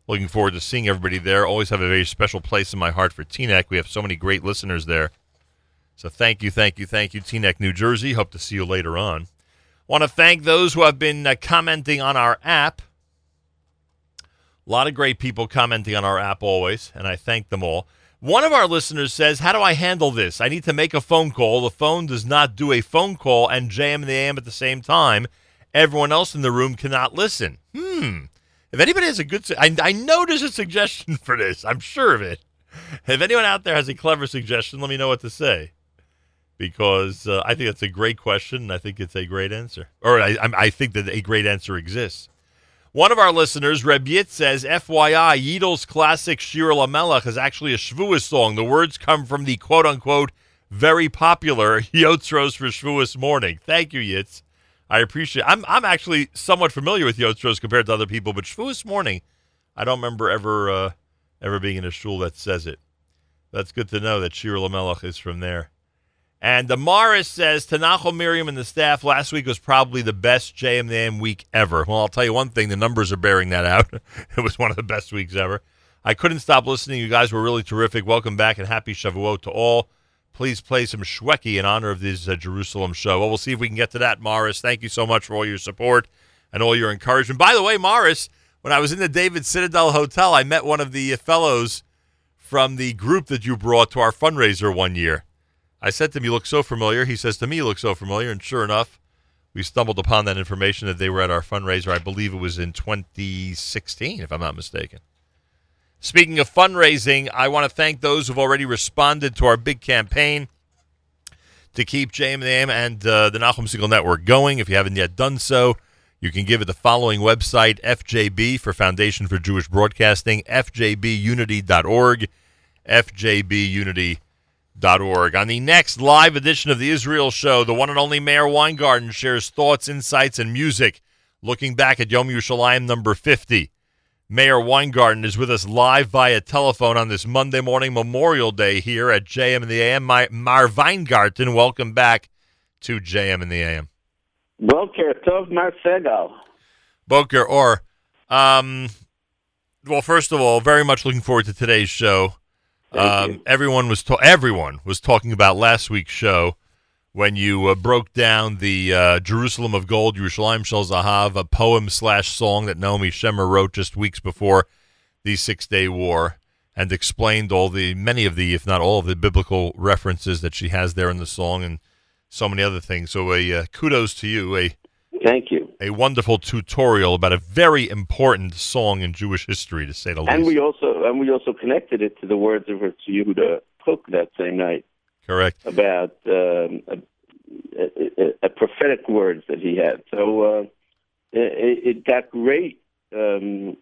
Looking forward to seeing everybody there. Always have a very special place in my heart for Teaneck. We have so many great listeners there. So thank you, thank you, thank you, Teaneck, New Jersey. Hope to see you later on. Want to thank those who have been uh, commenting on our app. A lot of great people commenting on our app always, and I thank them all. One of our listeners says, How do I handle this? I need to make a phone call. The phone does not do a phone call and and the AM at the same time. Everyone else in the room cannot listen. Hmm. If anybody has a good, su- I, I know there's a suggestion for this. I'm sure of it. If anyone out there has a clever suggestion, let me know what to say because uh, I think that's a great question and I think it's a great answer. Or I, I'm- think that a great answer exists. One of our listeners, Reb Yit, says, FYI, Yidl's classic Shir Lamelech is actually a Shavuos song. The words come from the quote unquote very popular *laughs* Yotzros for Shavuos morning. Thank you, Yitz. I appreciate I'm I'm actually somewhat familiar with Yotzros compared to other people, but Shavuos morning, I don't remember ever uh, ever being in a shul that says it. That's good to know that Shir Lamelech is from there. And the Morris says Tanachel Miriam and the staff last week was probably the best JMM week ever. Well, I'll tell you one thing: the numbers are bearing that out. *laughs* it was one of the best weeks ever. I couldn't stop listening. You guys were really terrific. Welcome back and happy Shavuot to all. Please play some Shweki in honor of this uh, Jerusalem show. Well, we'll see if we can get to that, Morris. Thank you so much for all your support and all your encouragement. By the way, Morris, when I was in the David Citadel Hotel, I met one of the fellows from the group that you brought to our fundraiser one year. I said to him, You look so familiar. He says to me, You look so familiar. And sure enough, we stumbled upon that information that they were at our fundraiser. I believe it was in 2016, if I'm not mistaken. Speaking of fundraising, I want to thank those who've already responded to our big campaign to keep JM and uh, the Nachum Segal Network going. If you haven't yet done so, you can give it the following website, FJB for Foundation for Jewish Broadcasting, fjbunity.org, fjbunity.org. On the next live edition of the Israel Show, the one and only Meir Weingarten shares thoughts, insights, and music looking back at Yom Yerushalayim number 50. Meir Weingarten is with us live via telephone on this Monday morning Memorial Day here at JM and the AM. My, Meir Weingarten, welcome back to JM and the AM. Boker Tov Marsegal. Boker or um well first of all very much looking forward to today's show um everyone was ta- everyone was talking about last week's show when you uh, broke down the uh, Jerusalem of Gold Yerushalayim Shel Zahav a poem slash song that Naomi Shemer wrote just weeks before the Six Day War and explained all the many of the if not all of the biblical references that she has there in the song and so many other things so a uh, kudos to you a Thank you. a wonderful tutorial about a very important song in Jewish history, to say the And least. And we also and we also connected it to the words of her Yehuda Kook that same night Correct. about um, a, a, a prophetic words that he had. So uh, it, it got great um,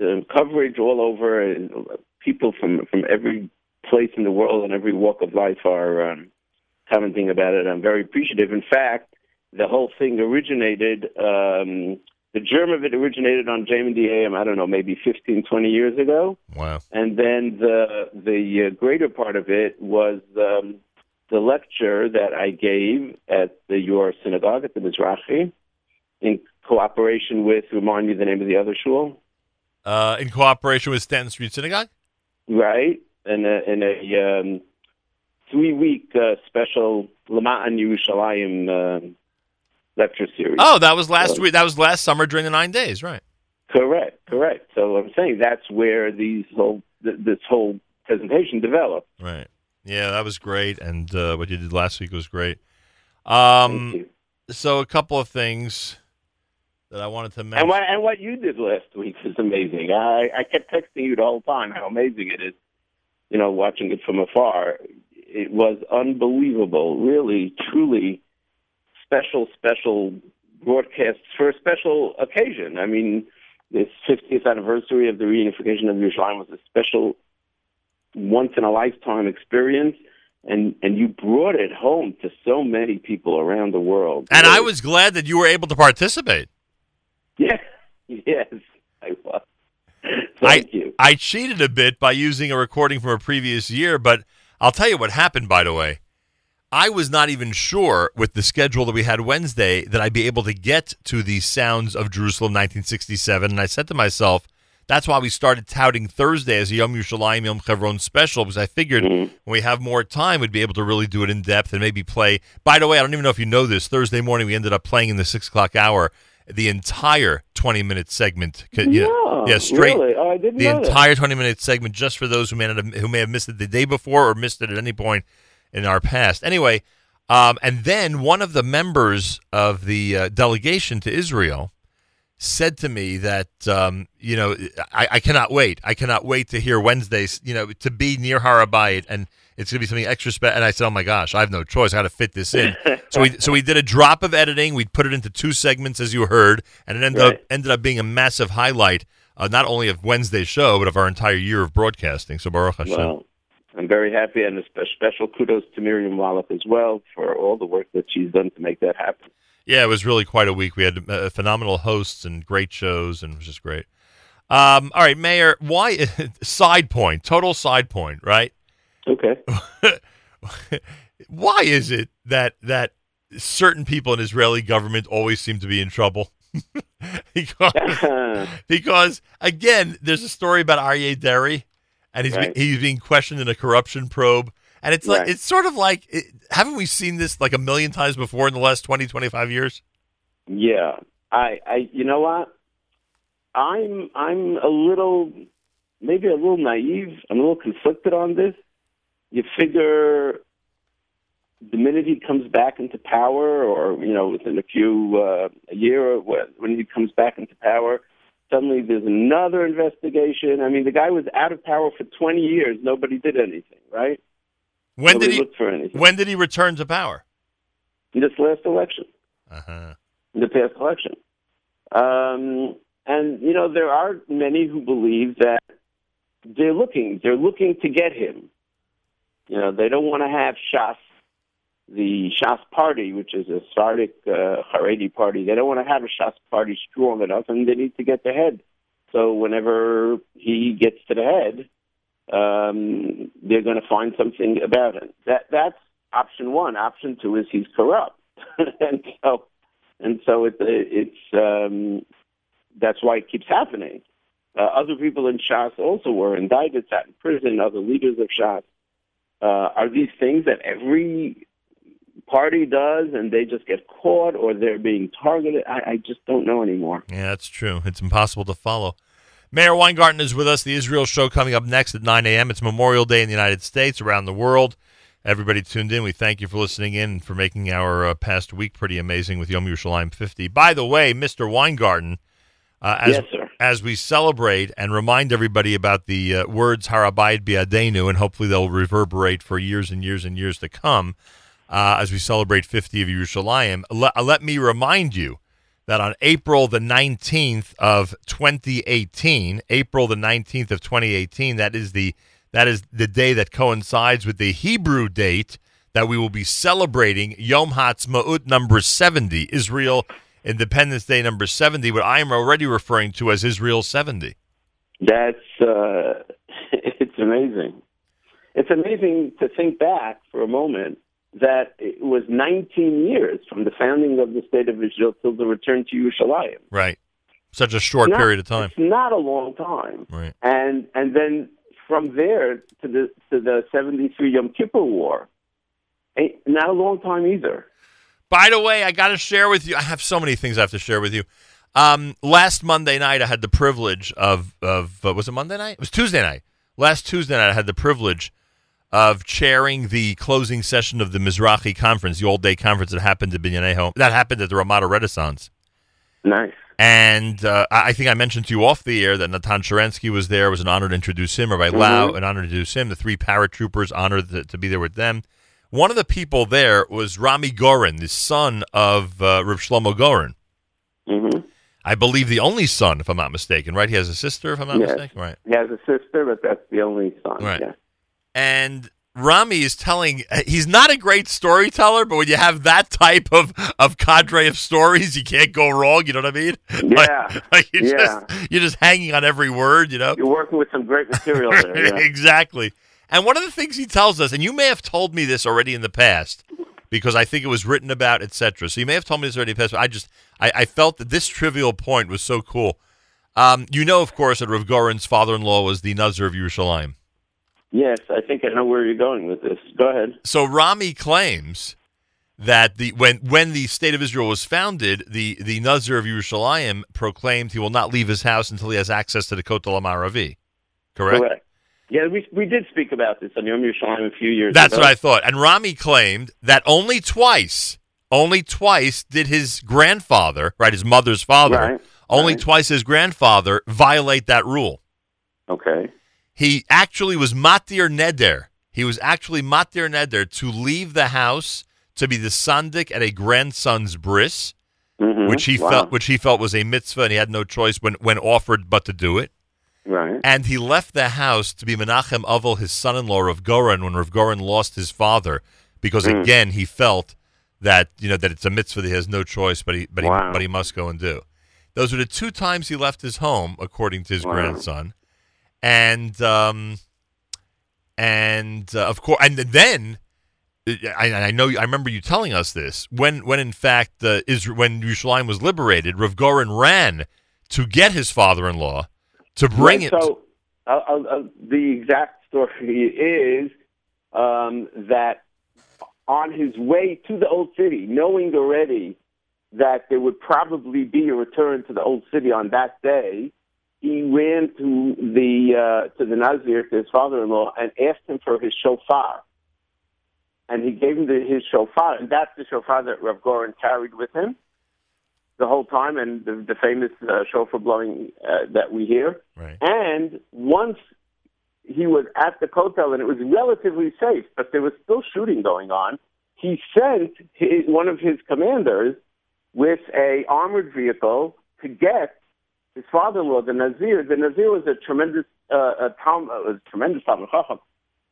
uh, coverage all over, and people from from every place in the world and every walk of life are um, commenting about it. I'm very appreciative. In fact, the whole thing originated. Um, the germ of it originated on JM the AM, I don't know, maybe 15, 20 years ago. Wow. And then the the uh, greater part of it was um, the lecture that I gave at the your synagogue at the Mizrachi in cooperation with remind me the name of the other shul, Uh, in cooperation with Stanton Street Synagogue. right? In a in a um, three week uh, special Lama'an Yerushalayim uh, lecture series. Oh, that was last So- week. That was last summer during the nine days, right? Correct, correct. So I'm saying that's where these whole th- this whole presentation developed. Right. Yeah, that was great, and uh, what you did last week was great. Um, so a couple of things that I wanted to mention. And what and what you did last week was amazing. I I kept texting you the whole time how amazing it is. You know, watching it from afar, it was unbelievable. Really, truly special, special broadcasts for a special occasion. I mean, this 50th anniversary of the reunification of Yerushalayim was a special, once in a lifetime experience. And and you brought it home to so many people around the world. and I was glad that you were able to participate. Yeah. *laughs* Yes, I was. *laughs* Thank I, you. I cheated a bit by using a recording from a previous year, but I'll tell you what happened, by the way. I was not even sure with the schedule that we had Wednesday that I'd be able to get to the sounds of Jerusalem 1967. And I said to myself, that's why we started touting Thursday as a Yom Yerushalayim Yom Chevron special because I figured mm-hmm. when we have more time, we'd be able to really do it in depth and maybe play. By the way, I don't even know if you know this. Thursday morning, we ended up playing in the six o'clock hour the entire 20 minute segment. Know, yeah, straight. really? Oh, I didn't the know that. entire 20 minute segment just for those who may, not have, who may have missed it the day before or missed it at any point in our past. Anyway, um, and then one of the members of the uh, delegation to Israel said to me that um, you know I, I cannot wait. I cannot wait to hear Wednesdays. You know, to be near Har HaBayit, and it's going to be something extra special. And I said, "Oh my gosh, I have no choice. I got to fit this in." *laughs* so we so we did a drop of editing. We put it into two segments, as you heard, and it ended up ended up being a massive highlight, uh, not only of Wednesday's show, but of our entire year of broadcasting. So Baruch Hashem. I'm very happy, and a special kudos to Miriam Wallach as well for all the work that she's done to make that happen. Yeah, it was really quite a week. We had uh, phenomenal hosts and great shows, and it was just great. Um, all right, Meir. Why? *laughs* side point, total side point, right? Okay. *laughs* why is it that that certain people in Israeli government always seem to be in trouble? *laughs* because, because again, there's a story about Aryeh Deri, and he's Right. be, he's being questioned in a corruption probe, and it's like Right. it's sort of like it, haven't we seen this like a million times before in the last 20, 25 years? Yeah, I, I, you know what? I'm, I'm a little, maybe a little naive. I'm a little conflicted on this. You figure the minute he comes back into power, or you know, within a few uh, a year, or when he comes back into power, suddenly there's another investigation. I mean, the guy was out of power for 20 years. Nobody did anything, right? When Nobody did he looked for anything. when did he return to power? in this last election? Uh-huh. in the past election. Um, and you know there are many who believe that they're looking they're looking to get him. You know they don't want to have Shas, the Shas party, which is a Sephardic uh, Haredi party. They don't want to have a Shas party strong enough, and they need to get the head. So whenever he gets to the head, um, they're going to find something about him. That that's option one. Option two is he's corrupt, *laughs* and so and so it, it's um, that's why it keeps happening. Uh, other people in Shas also were indicted, sat in prison. Other leaders of Shas. Uh, are these things that every party does, and they just get caught, or they're being targeted? I, I just don't know anymore. Yeah, that's true. It's impossible to follow. Meir Weingarten is with us. The Israel show coming up next at 9 a.m. It's Memorial Day in the United States, around the world. Everybody tuned in. We thank you for listening in and for making our uh, past week pretty amazing with Yom Yerushalayim 50. By the way, Mr. Weingarten, uh, as, Yes, as we celebrate and remind everybody about the uh, words Har HaBayit Biadenu, and hopefully they'll reverberate for years and years and years to come uh, as we celebrate 50 of Yerushalayim, let, uh, let me remind you that on April the 19th of 2018, April the 19th of 2018, that is the that is the day that coincides with the Hebrew date that we will be celebrating Yom Ha'atzmaut number 70, Israel Independence Day number 70, what I am already referring to as Israel 70. That's uh, *laughs* it's amazing. It's amazing to think back for a moment that it was 19 years from the founding of the state of Israel till the return to Yerushalayim. Right. Such a short Not- period of time. It's not a long time. Right. And and then from there to the to the 73 Yom Kippur War, ain't not a long time either. By the way, I got to share with you. I have so many things I have to share with you. Um, last Monday night, I had the privilege of of uh, was it Monday night? It was Tuesday night. Last Tuesday night, I had the privilege of chairing the closing session of the Mizrachi conference, the all day conference that happened at Binyanei HaUma. That happened at the Ramada Renaissance. Nice. And uh, I think I mentioned to you off the air that Natan Sharansky was there. It was an honor to introduce him. Rabbi Lau, Mhm. an honor to introduce him. The three paratroopers, honored to, to be there with them. One of the people there was Rami Goren, the son of uh, Rav Shlomo Goren. Mm-hmm. I believe the only son, if I'm not mistaken, right? He has a sister, if I'm not Yes. mistaken, right? He has a sister, but that's the only son. Right. Yeah. And Rami is telling he's not a great storyteller, but when you have that type of, of cadre of stories, you can't go wrong. You know what I mean? *laughs* Yeah. Like, like you Yeah. just you're just hanging on every word. You know. You're working with some great material there. *laughs* Yeah. exactly. And one of the things he tells us, and you may have told me this already in the past, because I think it was written about, etc. So you may have told me this already in the past. But I just I, I felt that this trivial point was so cool. Um, you know, of course, that Rav Goren's father-in-law was the Nazir of Yerushalayim. Yes, I think I know where you're going with this. Go ahead. So Rami claims that the when when the state of Israel was founded, the the Nazir of Yerushalayim proclaimed he will not leave his house until he has access to the Kotel HaMaaravi. Correct. Correct. Yeah, we we did speak about this on Yom Yerushalayim a few years ago. That's ago. what I thought. And Rami claimed that only twice, only twice did his grandfather, right, his mother's father, Right, only right. twice his grandfather violate that rule. Okay. He actually was matir neder. He was actually matir neder to leave the house to be the sandik at a grandson's bris, Mhm. which he Wow. felt which he felt was a mitzvah, and he had no choice when when offered but to do it. Right. And he left the house to be Menachem Avel, his son-in-law, Rav Goren, when Rav Goren lost his father, because Mm. again he felt that you know that it's a mitzvah that he has no choice, but he but Wow. he but he must go and do. Those are the two times he left his home, according to his Wow. grandson, and um, and uh, of course, and then. I, I know. I remember you telling us this when, when in fact, uh, Israel, when Yerushalayim was liberated, Rav Goren ran to get his father-in-law to bring Right, it. So, uh, uh, the exact story is um, that on his way to the old city, knowing already that there would probably be a return to the old city on that day, he ran to the uh, to the Nazir, to his father-in-law, and asked him for his shofar. And he gave him the, his shofar, and that's the shofar that Rav Goren carried with him the whole time, and the, the famous uh, shofar blowing uh, that we hear. Right. And once he was at the hotel, and it was relatively safe, but there was still shooting going on. He sent his, one of his commanders with a armored vehicle to get his father-in-law, the Nazir. The Nazir was a tremendous, uh, a uh, was a tremendous Talmid Chacham,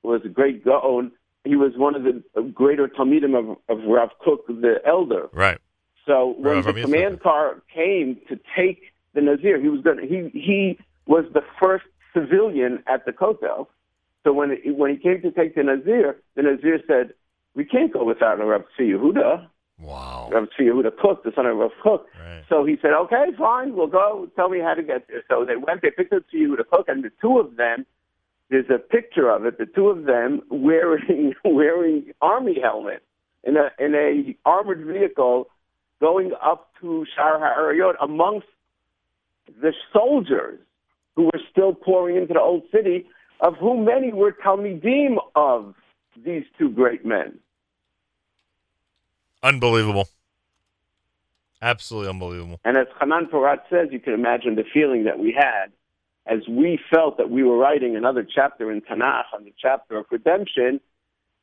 was a great Gaon. He was one of the greater Talmidim of, of Rav Kook, the elder. Right. So when Rav the command car came to take the Nazir, he was going. He he was the first civilian at the Kotel. So when it, when he came to take the Nazir, the Nazir said, "We can't go without a Rav Tzvi Yehuda." Wow. Rav Tzvi Yehuda Kook, the son of Rav Kook. So he said, "Okay, fine, we'll go. Tell me how to get there." So they went. They picked up Tzvi Yehuda Kook, and the two of them. There's a picture of it. The two of them wearing *laughs* wearing army helmets in a in a armored vehicle going up to Shar HaArayot amongst the soldiers who were still pouring into the old city, of whom many were Talmidim of these two great men. Unbelievable. Absolutely unbelievable. And as Hanan Porat says, you can imagine the feeling that we had as we felt that we were writing another chapter in Tanakh on the chapter of redemption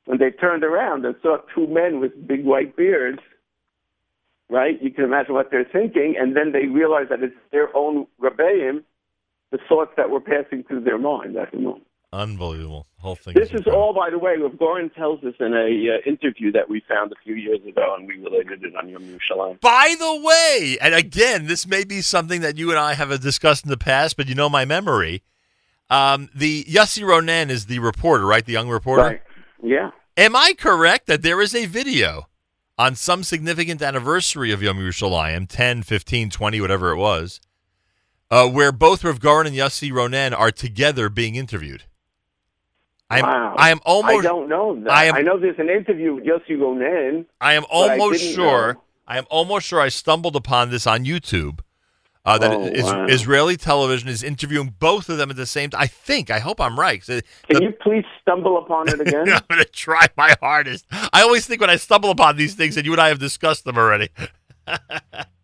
when they turned around and saw two men with big white beards. Right? You can imagine what they're thinking, and then they realize that it's their own Rebbeim, the thoughts that were passing through their mind at the moment. Unbelievable. Whole thing. This is all, by the way, what Goren tells us in a uh, interview that we found a few years ago, and we related it on Yom Yerushalayim. By the way, and again, this may be something that you and I have discussed in the past, but you know my memory. Um, the Yossi Ronen is the reporter, right? The young reporter. Right. Yeah. Am I correct that there is a video on some significant anniversary of Yom Yerushalayim, 10, 15, 20, whatever it was, uh, where both Rav Goren and Yossi Ronen are together being interviewed? I'm, wow. I am almost. I don't know that. I am- know there's an interview with Yossi Ronen. I am but I almost sure. know. I am almost sure I stumbled upon this on YouTube. Uh, that Oh, is- wow. Israeli television is interviewing both of them at the same time. I think. I hope I'm right. 'cause Can the- you please stumble upon it again? *laughs* I'm going to try my hardest. I always think when I stumble upon these things that you and I have discussed them already. *laughs*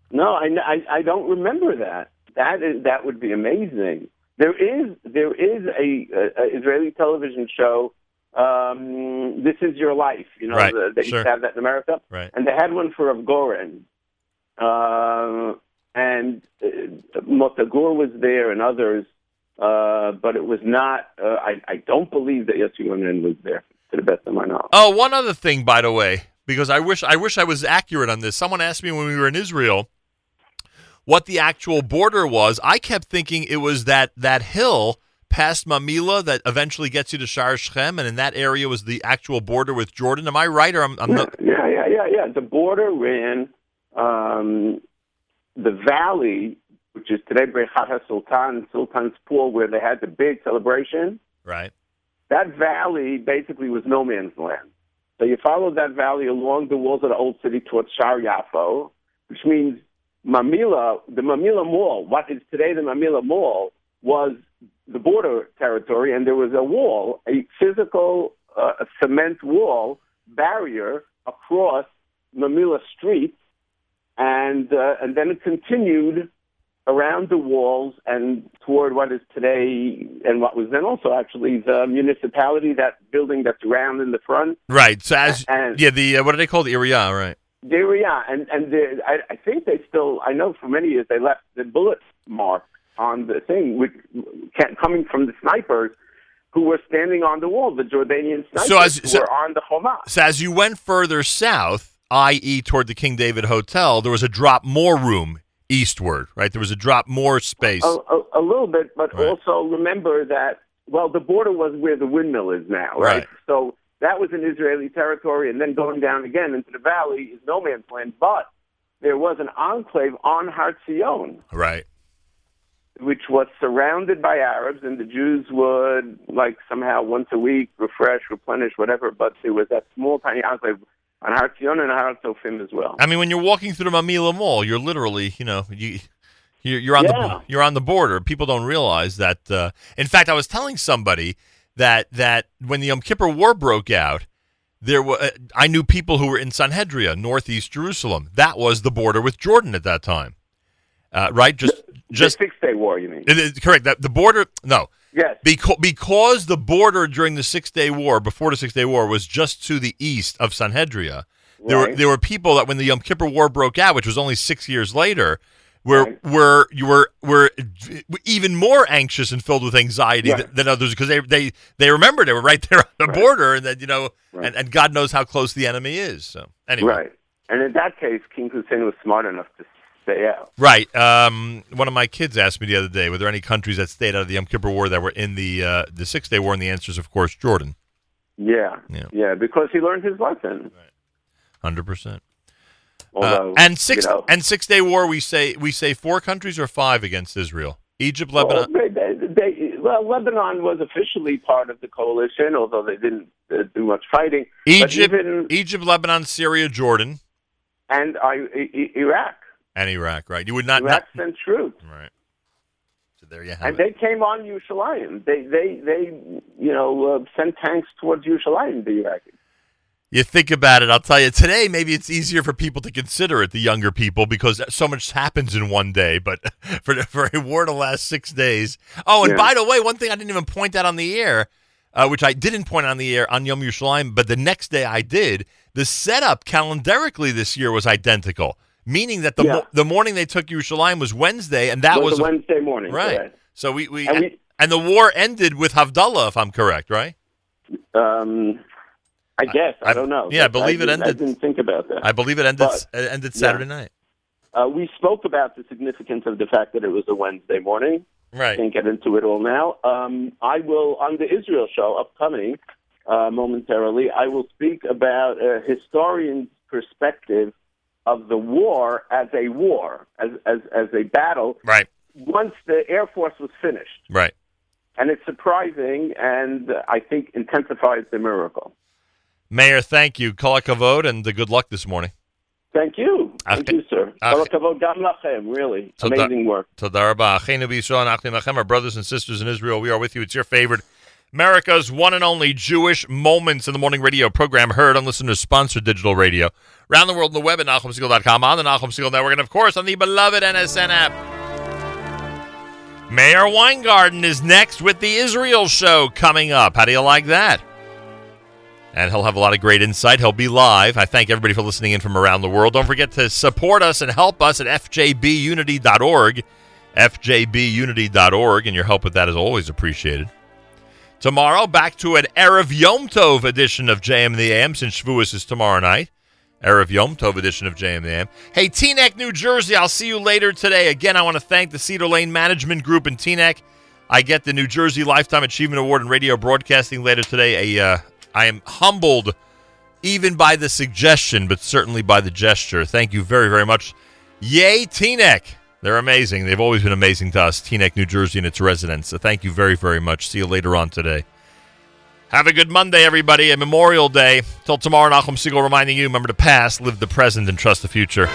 No, I, I, I don't remember that. That is that would be amazing. There is there is a, a, a Israeli television show. Um, this is your life. You know, Right, the, they used to have that in America, Right. and they had one for Rav Goren. Uh, and uh, Motta Gur was there and others, uh, but it was not. Uh, I, I don't believe that Yossi was there, to the best of my knowledge. Oh, one other thing, by the way, because I wish I wish I was accurate on this. Someone asked me when we were in Israel what the actual border was. I kept thinking it was that that hill past Mamila that eventually gets you to Shar Shechem, and in that area was the actual border with Jordan. Am I right, or I'm, I'm not? Yeah, yeah, yeah, yeah. The border ran um, the valley, which is today Brechat Sultan, Sultan's Pool, where they had the big celebration. Right. That valley basically was no man's land. So you followed that valley along the walls of the old city towards Shar Yafo, which means Mamila, the Mamila Mall, what is today the Mamila Mall, was the border territory, and there was a wall, a physical uh, a cement wall barrier across Mamila Street, and uh, and then it continued around the walls and toward what is today and what was then also actually the municipality, that building that's round in the front. Right. So as And- yeah, the uh, what do they call the area? Right. There were, yeah, and and the, I, I think they still. I know for many years they left the bullet mark on the thing, which coming from the snipers who were standing on the wall, the Jordanian snipers So as- so- were on the Hamas. So as you went further south, i.e., toward the King David Hotel, there was a drop more room eastward. Right. There was a drop more space. A, a, a little bit, but also remember that well, the border was where the windmill is now, right? Right. So that was in Israeli territory, and then going down again into the valley is no man's land. But there was an enclave on Har Right. which was surrounded by Arabs, and the Jews would like somehow once a week refresh, replenish, whatever. But there was that small tiny enclave on Har and Har as well. I mean, when you're walking through the Mamila Mall, you're literally, you know, you you're, you're on Yeah. the you're on the border. People don't realize that. Uh, in fact, I was telling somebody that that when the Yom Kippur War broke out, there were I knew people who were in Sanhedria, northeast Jerusalem. That was the border with Jordan at that time, uh, right? Just just the Six Day War, you mean? it is correct. That the border, no. Yes. Because because the border during the Six Day War, before the Six Day War, was just to the east of Sanhedria. There were there were people that when the Yom Kippur War broke out, which was only six years later, were were you were were even more anxious and filled with anxiety Right. th- than others because they they they remember they were right there on the border and that you know and, and God knows how close the enemy is. So anyway, Right. And in that case, King Hussein was smart enough to stay out. Right. Um, one of my kids asked me the other day, were there any countries that stayed out of the Yom Kippur War that were in the uh, the Six Day War? And the answer is, of course, Jordan. Yeah. Yeah. because he learned his lesson. Hundred percent. Although, Uh, and six you know, and Six Day War, we say we say four countries or five against Israel: Egypt, Lebanon. Well, they, they, well, Lebanon was officially part of the coalition, although they didn't uh, do much fighting. Egypt, even, Egypt, Lebanon, Syria, Jordan, and I, I, I- Iraq. and Iraq. Right? You would not. Iraq not sent troops. right. So there you have And it. they came on Yerushalayim. They, they, they, you know, uh, sent tanks towards Yerushalayim. The Iraqis. You think about it, I'll tell you, today maybe it's easier for people to consider it, the younger people, because so much happens in one day. But *laughs* for, for a war to last six days. Oh, and Yeah. by the way, one thing I didn't even point out on the air, uh, which I didn't point on the air on Yom Yerushalayim, but the next day I did, the setup calendarically this year was identical, meaning that the, Yeah. mo- the morning they took Yerushalayim was Wednesday, and that Was was, a Wednesday morning, Right. So we, we, And and, we- and the war ended with Havdalah, if I'm correct, right? Um, I guess I, don't know. yeah, I believe it didn't- I didn't think about that. I believe it ended, But- it ended yeah. Saturday night. Uh, we spoke about the significance of the fact that it was a Wednesday morning. Right. Can't get into it all now. Um, I will on the Israel show upcoming. uh, momentarily, I will speak about a historian's perspective of the war as a war, as as, as a battle. Right. Once the Air Force was finished, Right. and it's surprising, and I think intensifies the miracle. Meir, thank you. Kol hakavod and the good luck this morning. Thank you, thank you, sir. Kol hakavod gam lachem, Really amazing work. Toda rabba. Achenu b'Yisrael and achim lachem, Our brothers and sisters in Israel, we are with you. It's your favorite America's one and only Jewish Moments in the Morning radio program heard on listeners sponsored digital radio. Around the world on the web at NachumSegal.com, on the Nachum Segal Network, and of course on the beloved NSN app. Meir Weingarten is next with the Israel show coming up. How do you like that? And he'll have a lot of great insight. He'll be live. I thank everybody for listening in from around the world. Don't forget to support us and help us at fjbunity.org. fjbunity.org, and your help with that is always appreciated. Tomorrow, back to an Erev Yom Tov edition of JM the AM, since Shavuos is tomorrow night. Erev Yom Tov edition of JM the AM. Hey, Teaneck, New Jersey, I'll see you later today. Again, I want to thank the Cedar Lane Management Group in Teaneck. I get the New Jersey Lifetime Achievement Award in radio broadcasting later today. A, uh, I am humbled even by the suggestion, but certainly by the gesture. Thank you very, very much. Yay, Teaneck. They're amazing. They've always been amazing to us, Teaneck, New Jersey, and its residents. So thank you very, very much. See you later on today. Have a good Monday, everybody, and Memorial Day. Till tomorrow, Nachum Segal reminding you remember the past, live the present, and trust the future.